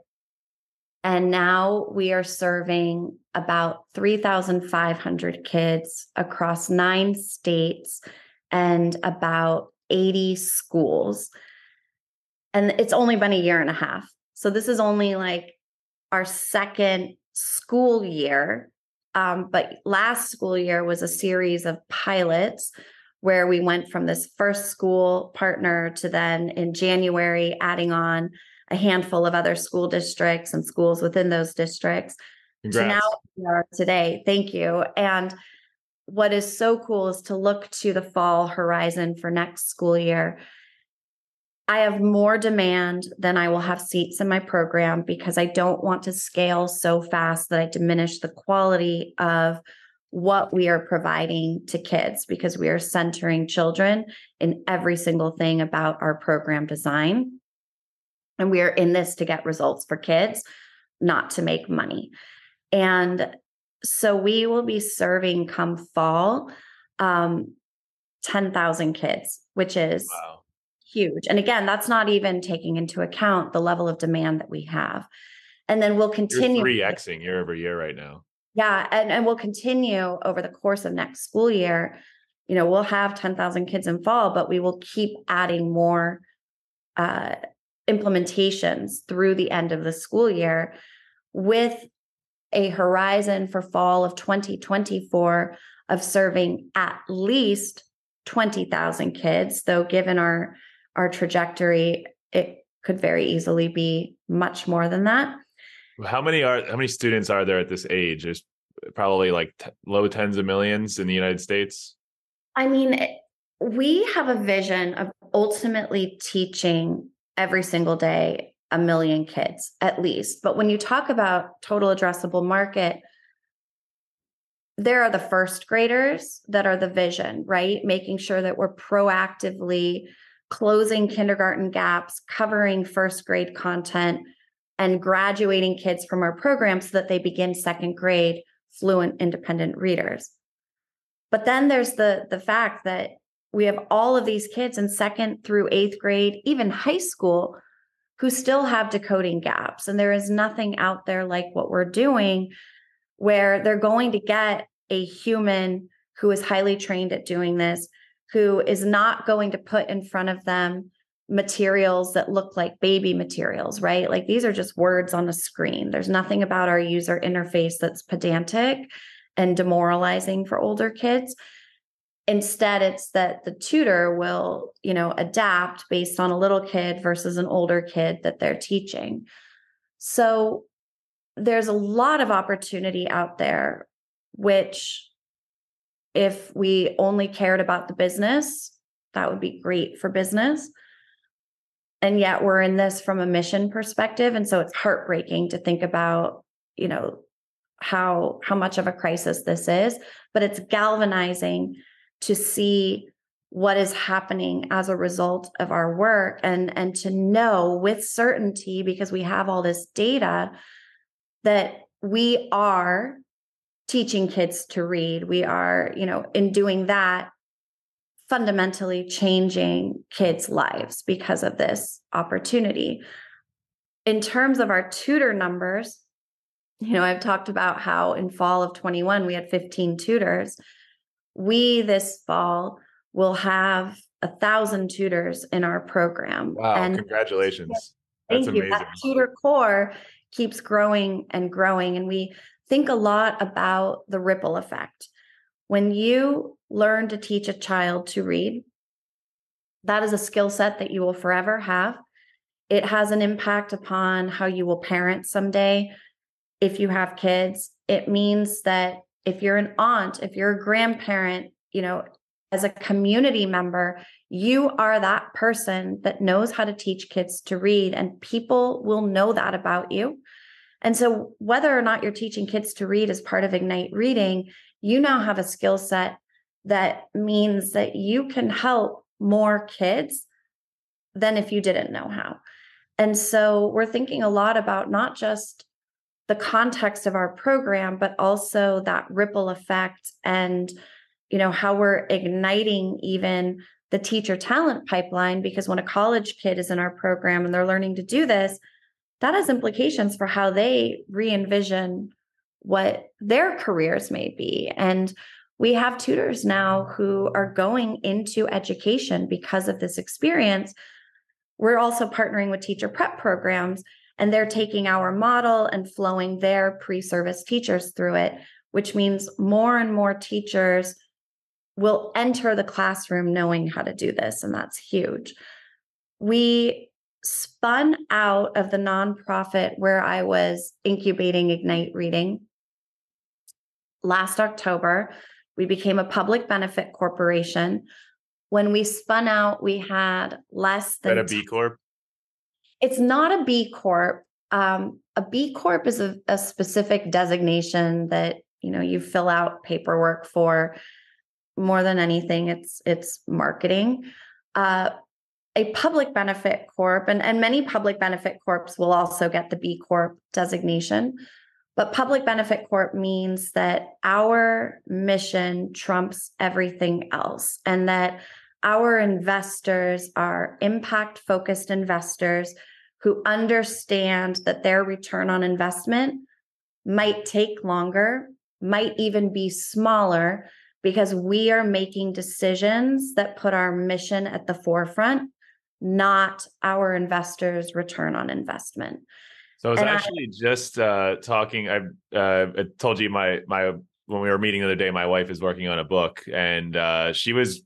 and now we are serving about 3,500 kids across nine states and about 80 schools. And it's only been a year and a half. So this is only like our second school year. Um, but last school year was a series of pilots where we went from this first school partner to then in January adding on a handful of other school districts and schools within those districts. Congrats. So now we are today. Thank you. And what is so cool is to look to the fall horizon for next school year. I have more demand than I will have seats in my program because I don't want to scale so fast that I diminish the quality of what we are providing to kids because we are centering children in every single thing about our program design. And we are in this to get results for kids, not to make money. And so we will be serving come fall um, 10,000 kids, which is wow. huge. And again, that's not even taking into account the level of demand that we have. And then we'll continue three Xing year over year right now. Yeah. And, and we'll continue over the course of next school year. You know, we'll have 10,000 kids in fall, but we will keep adding more uh, implementations through the end of the school year with a horizon for fall of 2024 of serving at least 20,000 kids though given our our trajectory it could very easily be much more than that. How many are how many students are there at this age? There's probably like t- low tens of millions in the united states. I mean we have a vision of ultimately teaching every single day a million kids at least. But when you talk about total addressable market, there are the first graders that are the vision, right? Making sure that we're proactively closing kindergarten gaps, covering first grade content, and graduating kids from our program so that they begin second grade fluent independent readers. But then there's the the fact that we have all of these kids in second through eighth grade, even high school, who still have decoding gaps. And there is nothing out there like what we're doing where they're going to get a human who is highly trained at doing this, who is not going to put in front of them materials that look like baby materials, right? Like these are just words on a screen. There's nothing about our user interface that's pedantic and demoralizing for older kids instead it's that the tutor will you know adapt based on a little kid versus an older kid that they're teaching. So there's a lot of opportunity out there which if we only cared about the business that would be great for business. And yet we're in this from a mission perspective and so it's heartbreaking to think about you know how how much of a crisis this is but it's galvanizing to see what is happening as a result of our work and and to know with certainty because we have all this data that we are teaching kids to read we are you know in doing that fundamentally changing kids' lives because of this opportunity. In terms of our tutor numbers, you know, I've talked about how in fall of 21 we had 15 tutors. We this fall will have a thousand tutors in our program. Wow, and congratulations. That's thank you. That tutor corps keeps growing and growing. And we think a lot about the ripple effect. When you learn to teach a child to read, that is a skill set that you will forever have. It has an impact upon how you will parent someday. If you have kids, it means that if you're an aunt, if you're a grandparent, you know, as a community member, you are that person that knows how to teach kids to read, and people will know that about you. And so, whether or not you're teaching kids to read as part of Ignite Reading, you now have a skill set that means that you can help more kids than if you didn't know how. And so, we're thinking a lot about not just the context of our program, but also that ripple effect and you know how we're igniting even the teacher talent pipeline because when a college kid is in our program and they're learning to do this that has implications for how they re-envision what their careers may be. And we have tutors now who are going into education because of this experience. We're also partnering with teacher prep programs and they're taking our model and flowing their pre-service teachers through it which means more and more teachers will enter the classroom knowing how to do this, and that's huge. We spun out of the nonprofit where I was incubating Ignite Reading last October. We became a public benefit corporation. When we spun out, we had less than a B Corp. It's not a B Corp. Um, a B Corp is a, a specific designation that you know you fill out paperwork for more than anything it's it's marketing uh, a public benefit corp and, and many public benefit corps will also get the b corp designation but public benefit corp means that our mission trumps everything else and that our investors are impact focused investors who understand that their return on investment might take longer might even be smaller because we are making decisions that put our mission at the forefront, not our investors' return on investment. So I was and actually I, just uh, talking. I, uh, I told you my my when we were meeting the other day, my wife is working on a book, and uh, she was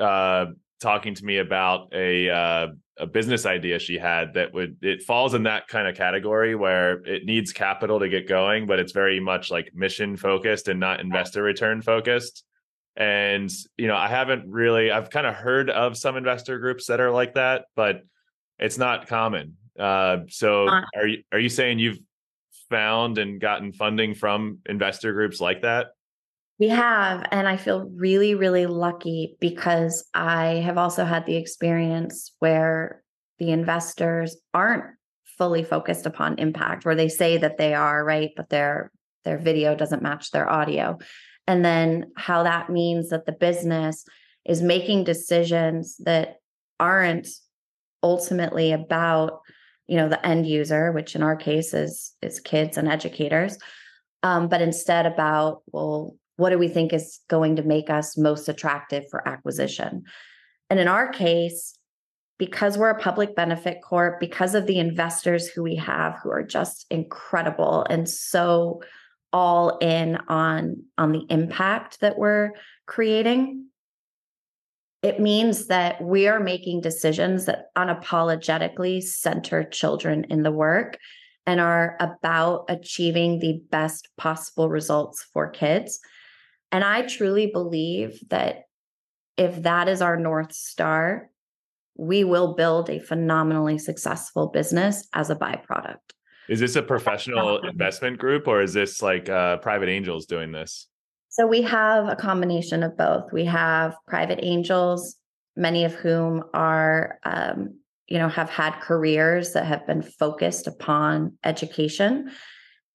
uh, talking to me about a uh, a business idea she had that would it falls in that kind of category where it needs capital to get going, but it's very much like mission focused and not investor return focused. And, you know, I haven't really, I've kind of heard of some investor groups that are like that, but it's not common. Uh, so are you, are you saying you've found and gotten funding from investor groups like that? We have. And I feel really, really lucky because I have also had the experience where the investors aren't fully focused upon impact, where they say that they are, right? But their their video doesn't match their audio and then how that means that the business is making decisions that aren't ultimately about you know the end user which in our case is is kids and educators um, but instead about well what do we think is going to make us most attractive for acquisition? And in our case because we're a public benefit corp because of the investors who we have who are just incredible and so all in on on the impact that we're creating it means that we are making decisions that unapologetically center children in the work and are about achieving the best possible results for kids and i truly believe that if that is our north star we will build a phenomenally successful business as a byproduct is this a professional investment group or is this like uh, private angels doing this? So we have a combination of both. We have private angels, many of whom are, um, you know, have had careers that have been focused upon education.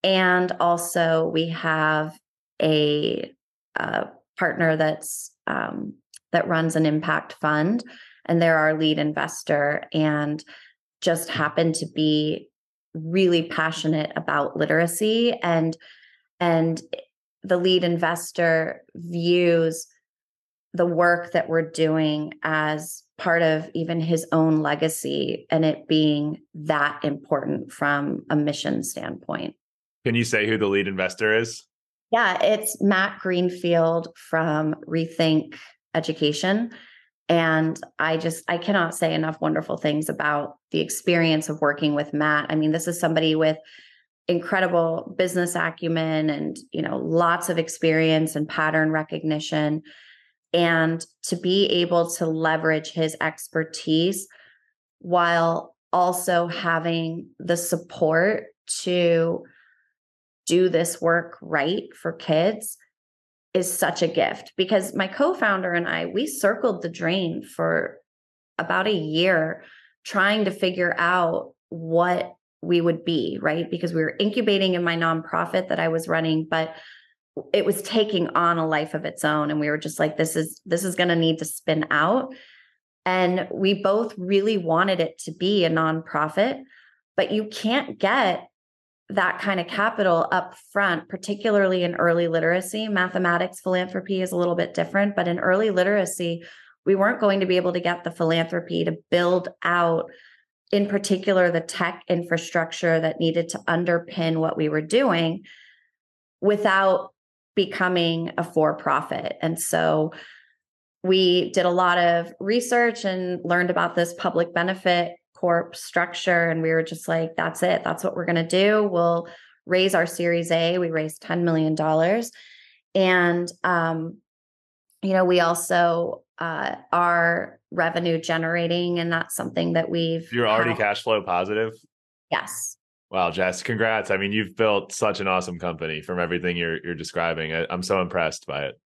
And also we have a, a partner that's um, that runs an impact fund, and they're our lead investor, and just happen to be really passionate about literacy and and the lead investor views the work that we're doing as part of even his own legacy and it being that important from a mission standpoint. Can you say who the lead investor is? Yeah, it's Matt Greenfield from Rethink Education. And I just, I cannot say enough wonderful things about the experience of working with Matt. I mean, this is somebody with incredible business acumen and, you know, lots of experience and pattern recognition and to be able to leverage his expertise while also having the support to do this work right for kids is such a gift because my co-founder and I we circled the drain for about a year trying to figure out what we would be, right? Because we were incubating in my nonprofit that I was running, but it was taking on a life of its own and we were just like this is this is going to need to spin out and we both really wanted it to be a nonprofit but you can't get that kind of capital up front particularly in early literacy mathematics philanthropy is a little bit different but in early literacy we weren't going to be able to get the philanthropy to build out in particular the tech infrastructure that needed to underpin what we were doing without becoming a for profit. And so we did a lot of research and learned about this public benefit corp structure. And we were just like, that's it. That's what we're going to do. We'll raise our Series A. We raised $10 million. And, um, you know, we also uh, are revenue generating, and that's something that we've. You're already cash flow positive? Yes. Wow, Jess, congrats. I mean, you've built such an awesome company from everything you're you're describing. I, I'm so impressed by it.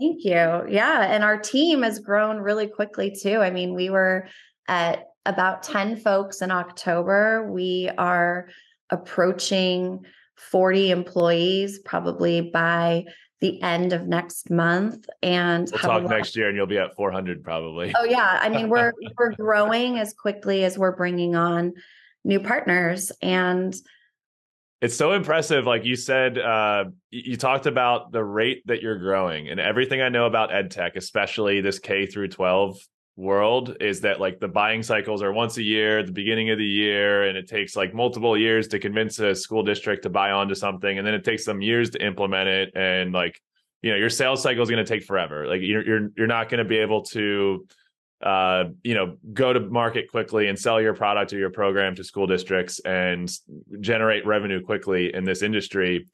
Thank you. Yeah, and our team has grown really quickly too. I mean, we were at about 10 folks in October. We are approaching 40 employees probably by the end of next month and we'll talk next year and you'll be at 400 probably oh yeah i mean we're we're growing as quickly as we're bringing on new partners and it's so impressive like you said uh, you talked about the rate that you're growing and everything i know about ed tech especially this k through 12 world is that like the buying cycles are once a year at the beginning of the year and it takes like multiple years to convince a school district to buy onto something and then it takes them years to implement it and like you know your sales cycle is going to take forever like you're you're, you're not going to be able to uh, you know, go to market quickly and sell your product or your program to school districts and generate revenue quickly in this industry.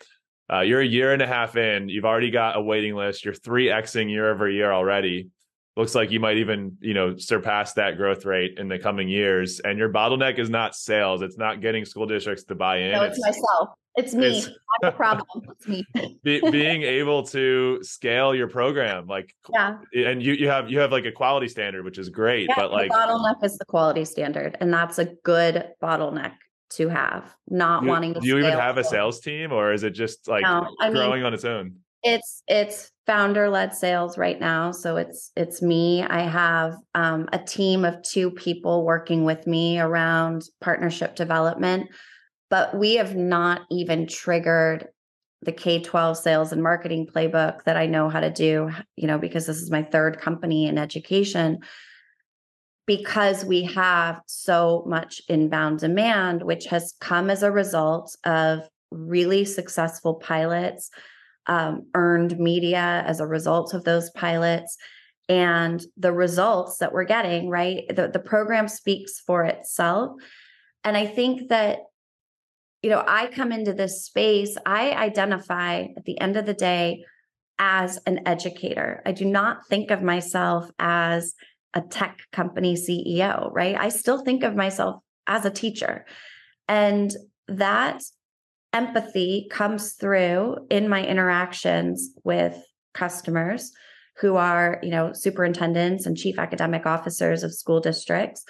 Uh, you're a year and a half in. You've already got a waiting list. You're three xing year over year already. Looks like you might even, you know, surpass that growth rate in the coming years. And your bottleneck is not sales. It's not getting school districts to buy in. No, it's, it's myself. It's me. It's, I'm the problem. It's me. be, being able to scale your program, like yeah, and you you have you have like a quality standard, which is great. Yeah, but like bottleneck is the quality standard, and that's a good bottleneck to have. Not you, wanting to. Do you even have a sales team, or is it just like no, growing mean, on its own? It's it's founder led sales right now, so it's it's me. I have um, a team of two people working with me around partnership development but we have not even triggered the K 12 sales and marketing playbook that I know how to do, you know, because this is my third company in education. Because we have so much inbound demand, which has come as a result of really successful pilots, um, earned media as a result of those pilots, and the results that we're getting, right? The, the program speaks for itself. And I think that you know, I come into this space, I identify at the end of the day as an educator. I do not think of myself as a tech company CEO, right? I still think of myself as a teacher. And that empathy comes through in my interactions with customers who are, you know, superintendents and chief academic officers of school districts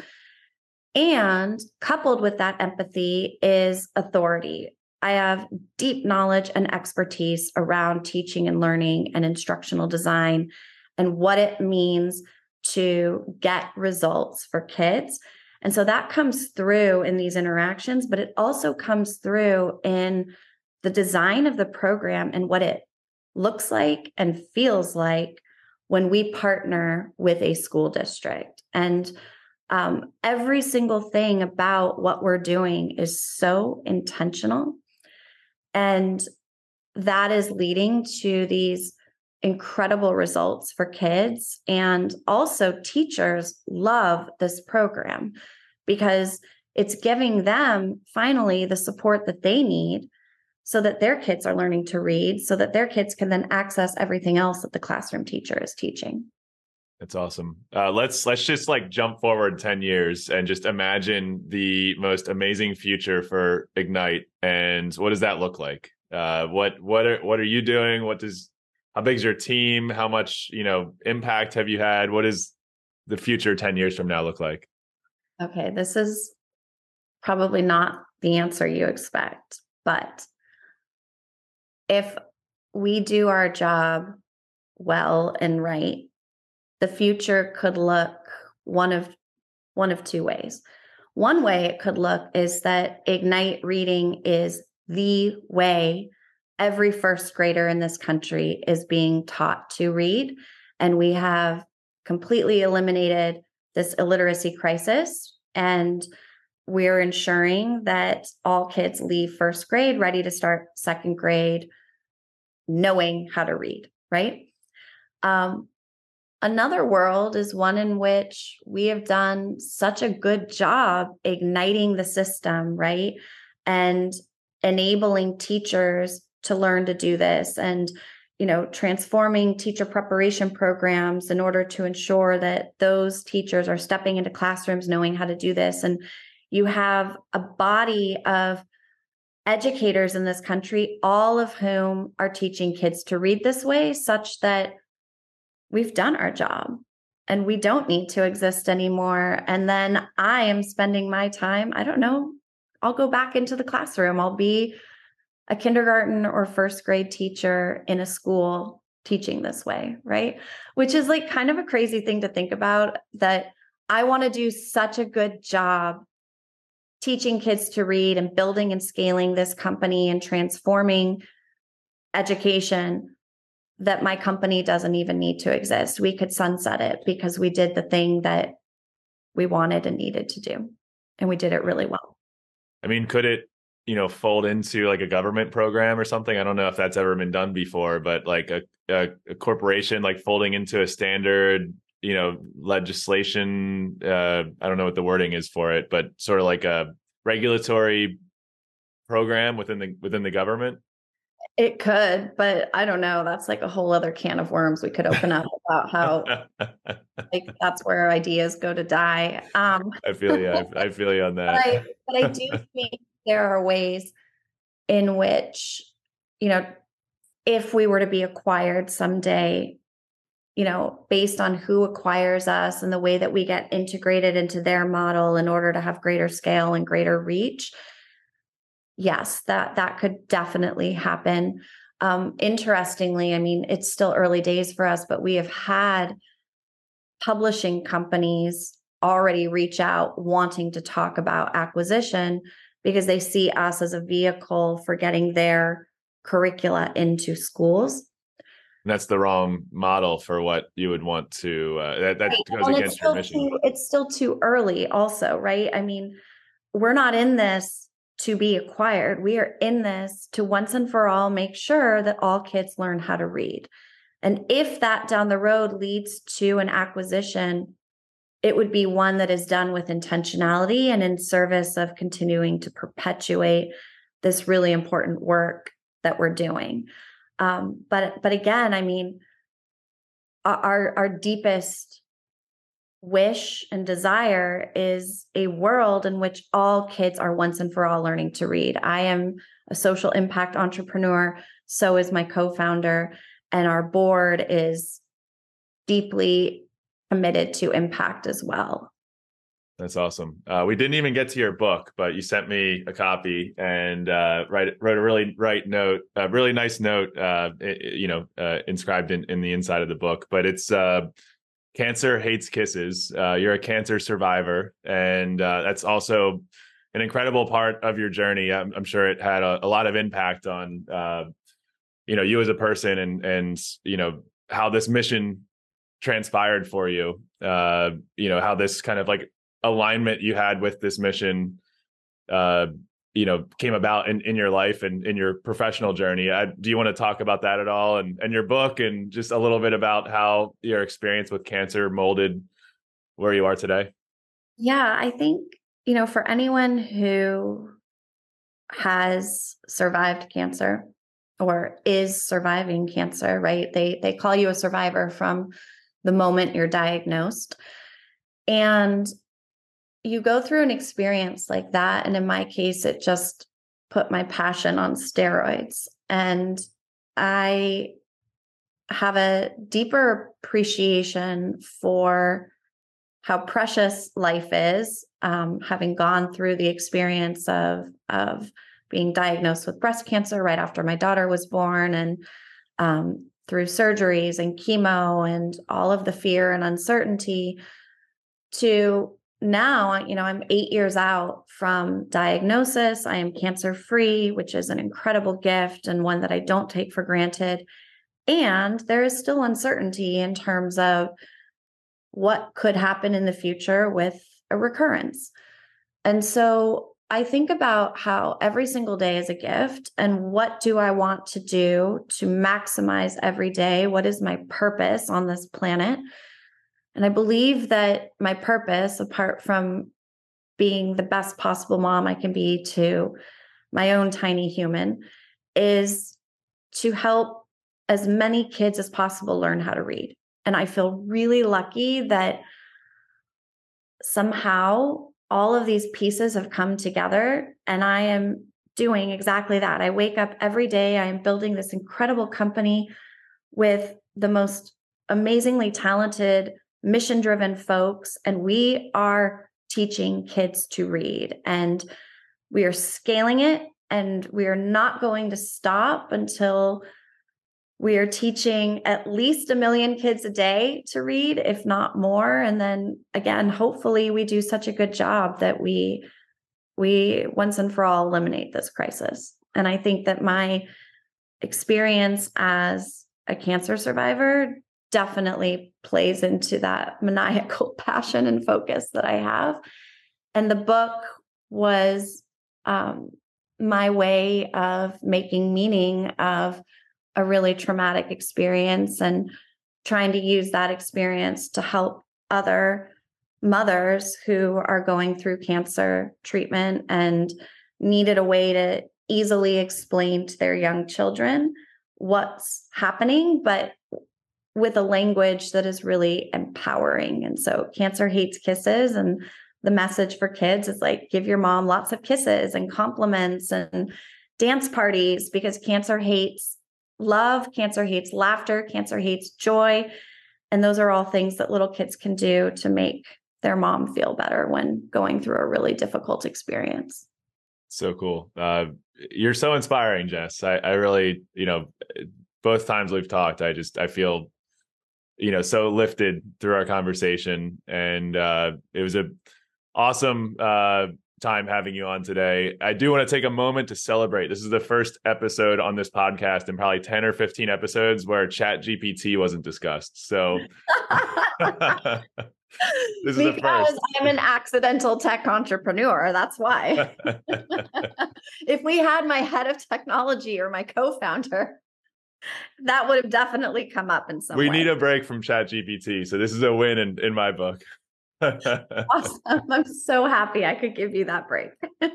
and coupled with that empathy is authority. I have deep knowledge and expertise around teaching and learning and instructional design and what it means to get results for kids. And so that comes through in these interactions, but it also comes through in the design of the program and what it looks like and feels like when we partner with a school district. And um, every single thing about what we're doing is so intentional. And that is leading to these incredible results for kids. And also, teachers love this program because it's giving them finally the support that they need so that their kids are learning to read, so that their kids can then access everything else that the classroom teacher is teaching. That's awesome. Uh, let's let's just like jump forward ten years and just imagine the most amazing future for Ignite. And what does that look like? Uh, what what are what are you doing? What does how big is your team? How much you know impact have you had? What does the future ten years from now look like? Okay, this is probably not the answer you expect, but if we do our job well and right, the future could look one of one of two ways. One way it could look is that Ignite reading is the way every first grader in this country is being taught to read. And we have completely eliminated this illiteracy crisis. And we're ensuring that all kids leave first grade ready to start second grade, knowing how to read, right? Um, another world is one in which we have done such a good job igniting the system, right? And enabling teachers to learn to do this and you know transforming teacher preparation programs in order to ensure that those teachers are stepping into classrooms knowing how to do this and you have a body of educators in this country all of whom are teaching kids to read this way such that we've done our job and we don't need to exist anymore and then i am spending my time i don't know I'll go back into the classroom. I'll be a kindergarten or first grade teacher in a school teaching this way, right? Which is like kind of a crazy thing to think about that I want to do such a good job teaching kids to read and building and scaling this company and transforming education that my company doesn't even need to exist. We could sunset it because we did the thing that we wanted and needed to do. And we did it really well. I mean, could it, you know, fold into like a government program or something? I don't know if that's ever been done before, but like a, a, a corporation like folding into a standard, you know, legislation. Uh, I don't know what the wording is for it, but sort of like a regulatory program within the within the government. It could, but I don't know. That's like a whole other can of worms we could open up about how like that's where ideas go to die. Um, I feel you. I, I feel you on that. But I, but I do think there are ways in which, you know, if we were to be acquired someday, you know, based on who acquires us and the way that we get integrated into their model in order to have greater scale and greater reach, yes, that that could definitely happen. Um, interestingly, I mean, it's still early days for us, but we have had publishing companies already reach out wanting to talk about acquisition because they see us as a vehicle for getting their curricula into schools. And that's the wrong model for what you would want to. Uh, that that right. goes against your mission. Too, it's still too early, also, right? I mean, we're not in this to be acquired. We are in this to once and for all make sure that all kids learn how to read. And if that down the road leads to an acquisition, it would be one that is done with intentionality and in service of continuing to perpetuate this really important work that we're doing. Um, but but again, I mean, our our deepest wish and desire is a world in which all kids are once and for all learning to read. I am a social impact entrepreneur, so is my co founder, and our board is deeply committed to impact as well. That's awesome. Uh, we didn't even get to your book, but you sent me a copy and uh, write, wrote a really right note, a really nice note, uh, you know, uh, inscribed in, in the inside of the book. But it's uh, "Cancer Hates Kisses." Uh, you're a cancer survivor, and that's also an incredible part of your journey. I'm, I'm sure it had a, a, lot of impact on, you know, you as a person, and and you know how this mission transpired for you. you know how this kind of like alignment you had with this mission uh you know came about in, in your life and in your professional journey I, do you want to talk about that at all and and your book and just a little bit about how your experience with cancer molded where you are today yeah i think you know for anyone who has survived cancer or is surviving cancer right they they call you a survivor from the moment you're diagnosed. And you go through an experience like that and in my case it just put my passion on steroids. And i have a deeper appreciation for how precious life is um, having gone through the experience of of being diagnosed with breast cancer right after my daughter was born and um, through surgeries and chemo and all of the fear and uncertainty to now, you know, I'm eight years out from diagnosis. I am cancer free, which is an incredible gift and one that I don't take for granted. And there is still uncertainty in terms of what could happen in the future with a recurrence. And so I think about how every single day is a gift and what do I want to do to maximize every day? What is my purpose on this planet? And I believe that my purpose, apart from being the best possible mom I can be to my own tiny human, is to help as many kids as possible learn how to read. And I feel really lucky that somehow all of these pieces have come together and I am doing exactly that. I wake up every day, I am building this incredible company with the most amazingly talented mission driven folks, and we are teaching kids to read. And we are scaling it, and we are not going to stop until we are teaching at least a million kids a day to read, if not more. And then again, hopefully, we do such a good job that we we once and for all eliminate this crisis. And I think that my experience as a cancer survivor definitely plays into that maniacal passion and focus that I have. And the book was um, my way of making meaning of a really traumatic experience and trying to use that experience to help other mothers who are going through cancer treatment and needed a way to easily explain to their young children what's happening, but with a language that is really empowering. And so cancer hates kisses and the message for kids is like give your mom lots of kisses and compliments and dance parties because cancer hates love, cancer hates laughter, cancer hates joy. And those are all things that little kids can do to make their mom feel better when going through a really difficult experience. So cool. Uh, you're so inspiring, Jess. I, I really, you know, both times we've talked, I just I feel you know so lifted through our conversation and uh it was a awesome uh time having you on today. I do want to take a moment to celebrate. This is the first episode on this podcast in probably 10 or 15 episodes where chat gpt wasn't discussed so. This is because i'm an accidental tech entrepreneur that's why. If we had my head of technology or my co-founder that would have definitely come up in some we way. need a break from chat gpt so this is a win in, in my book awesome i'm so happy i could give you that break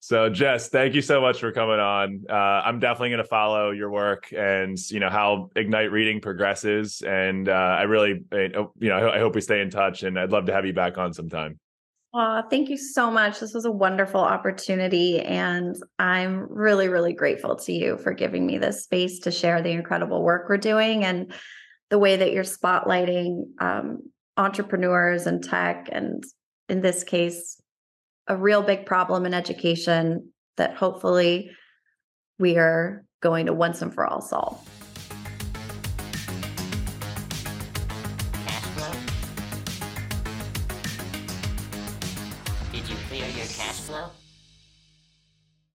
so jess thank you so much for coming on uh, i'm definitely going to follow your work and you know how ignite reading progresses and uh, i really you know i hope we stay in touch and i'd love to have you back on sometime Oh, thank you so much. This was a wonderful opportunity. And I'm really, really grateful to you for giving me this space to share the incredible work we're doing and the way that you're spotlighting um, entrepreneurs and tech and in this case, a real big problem in education that hopefully we are going to once and for all solve.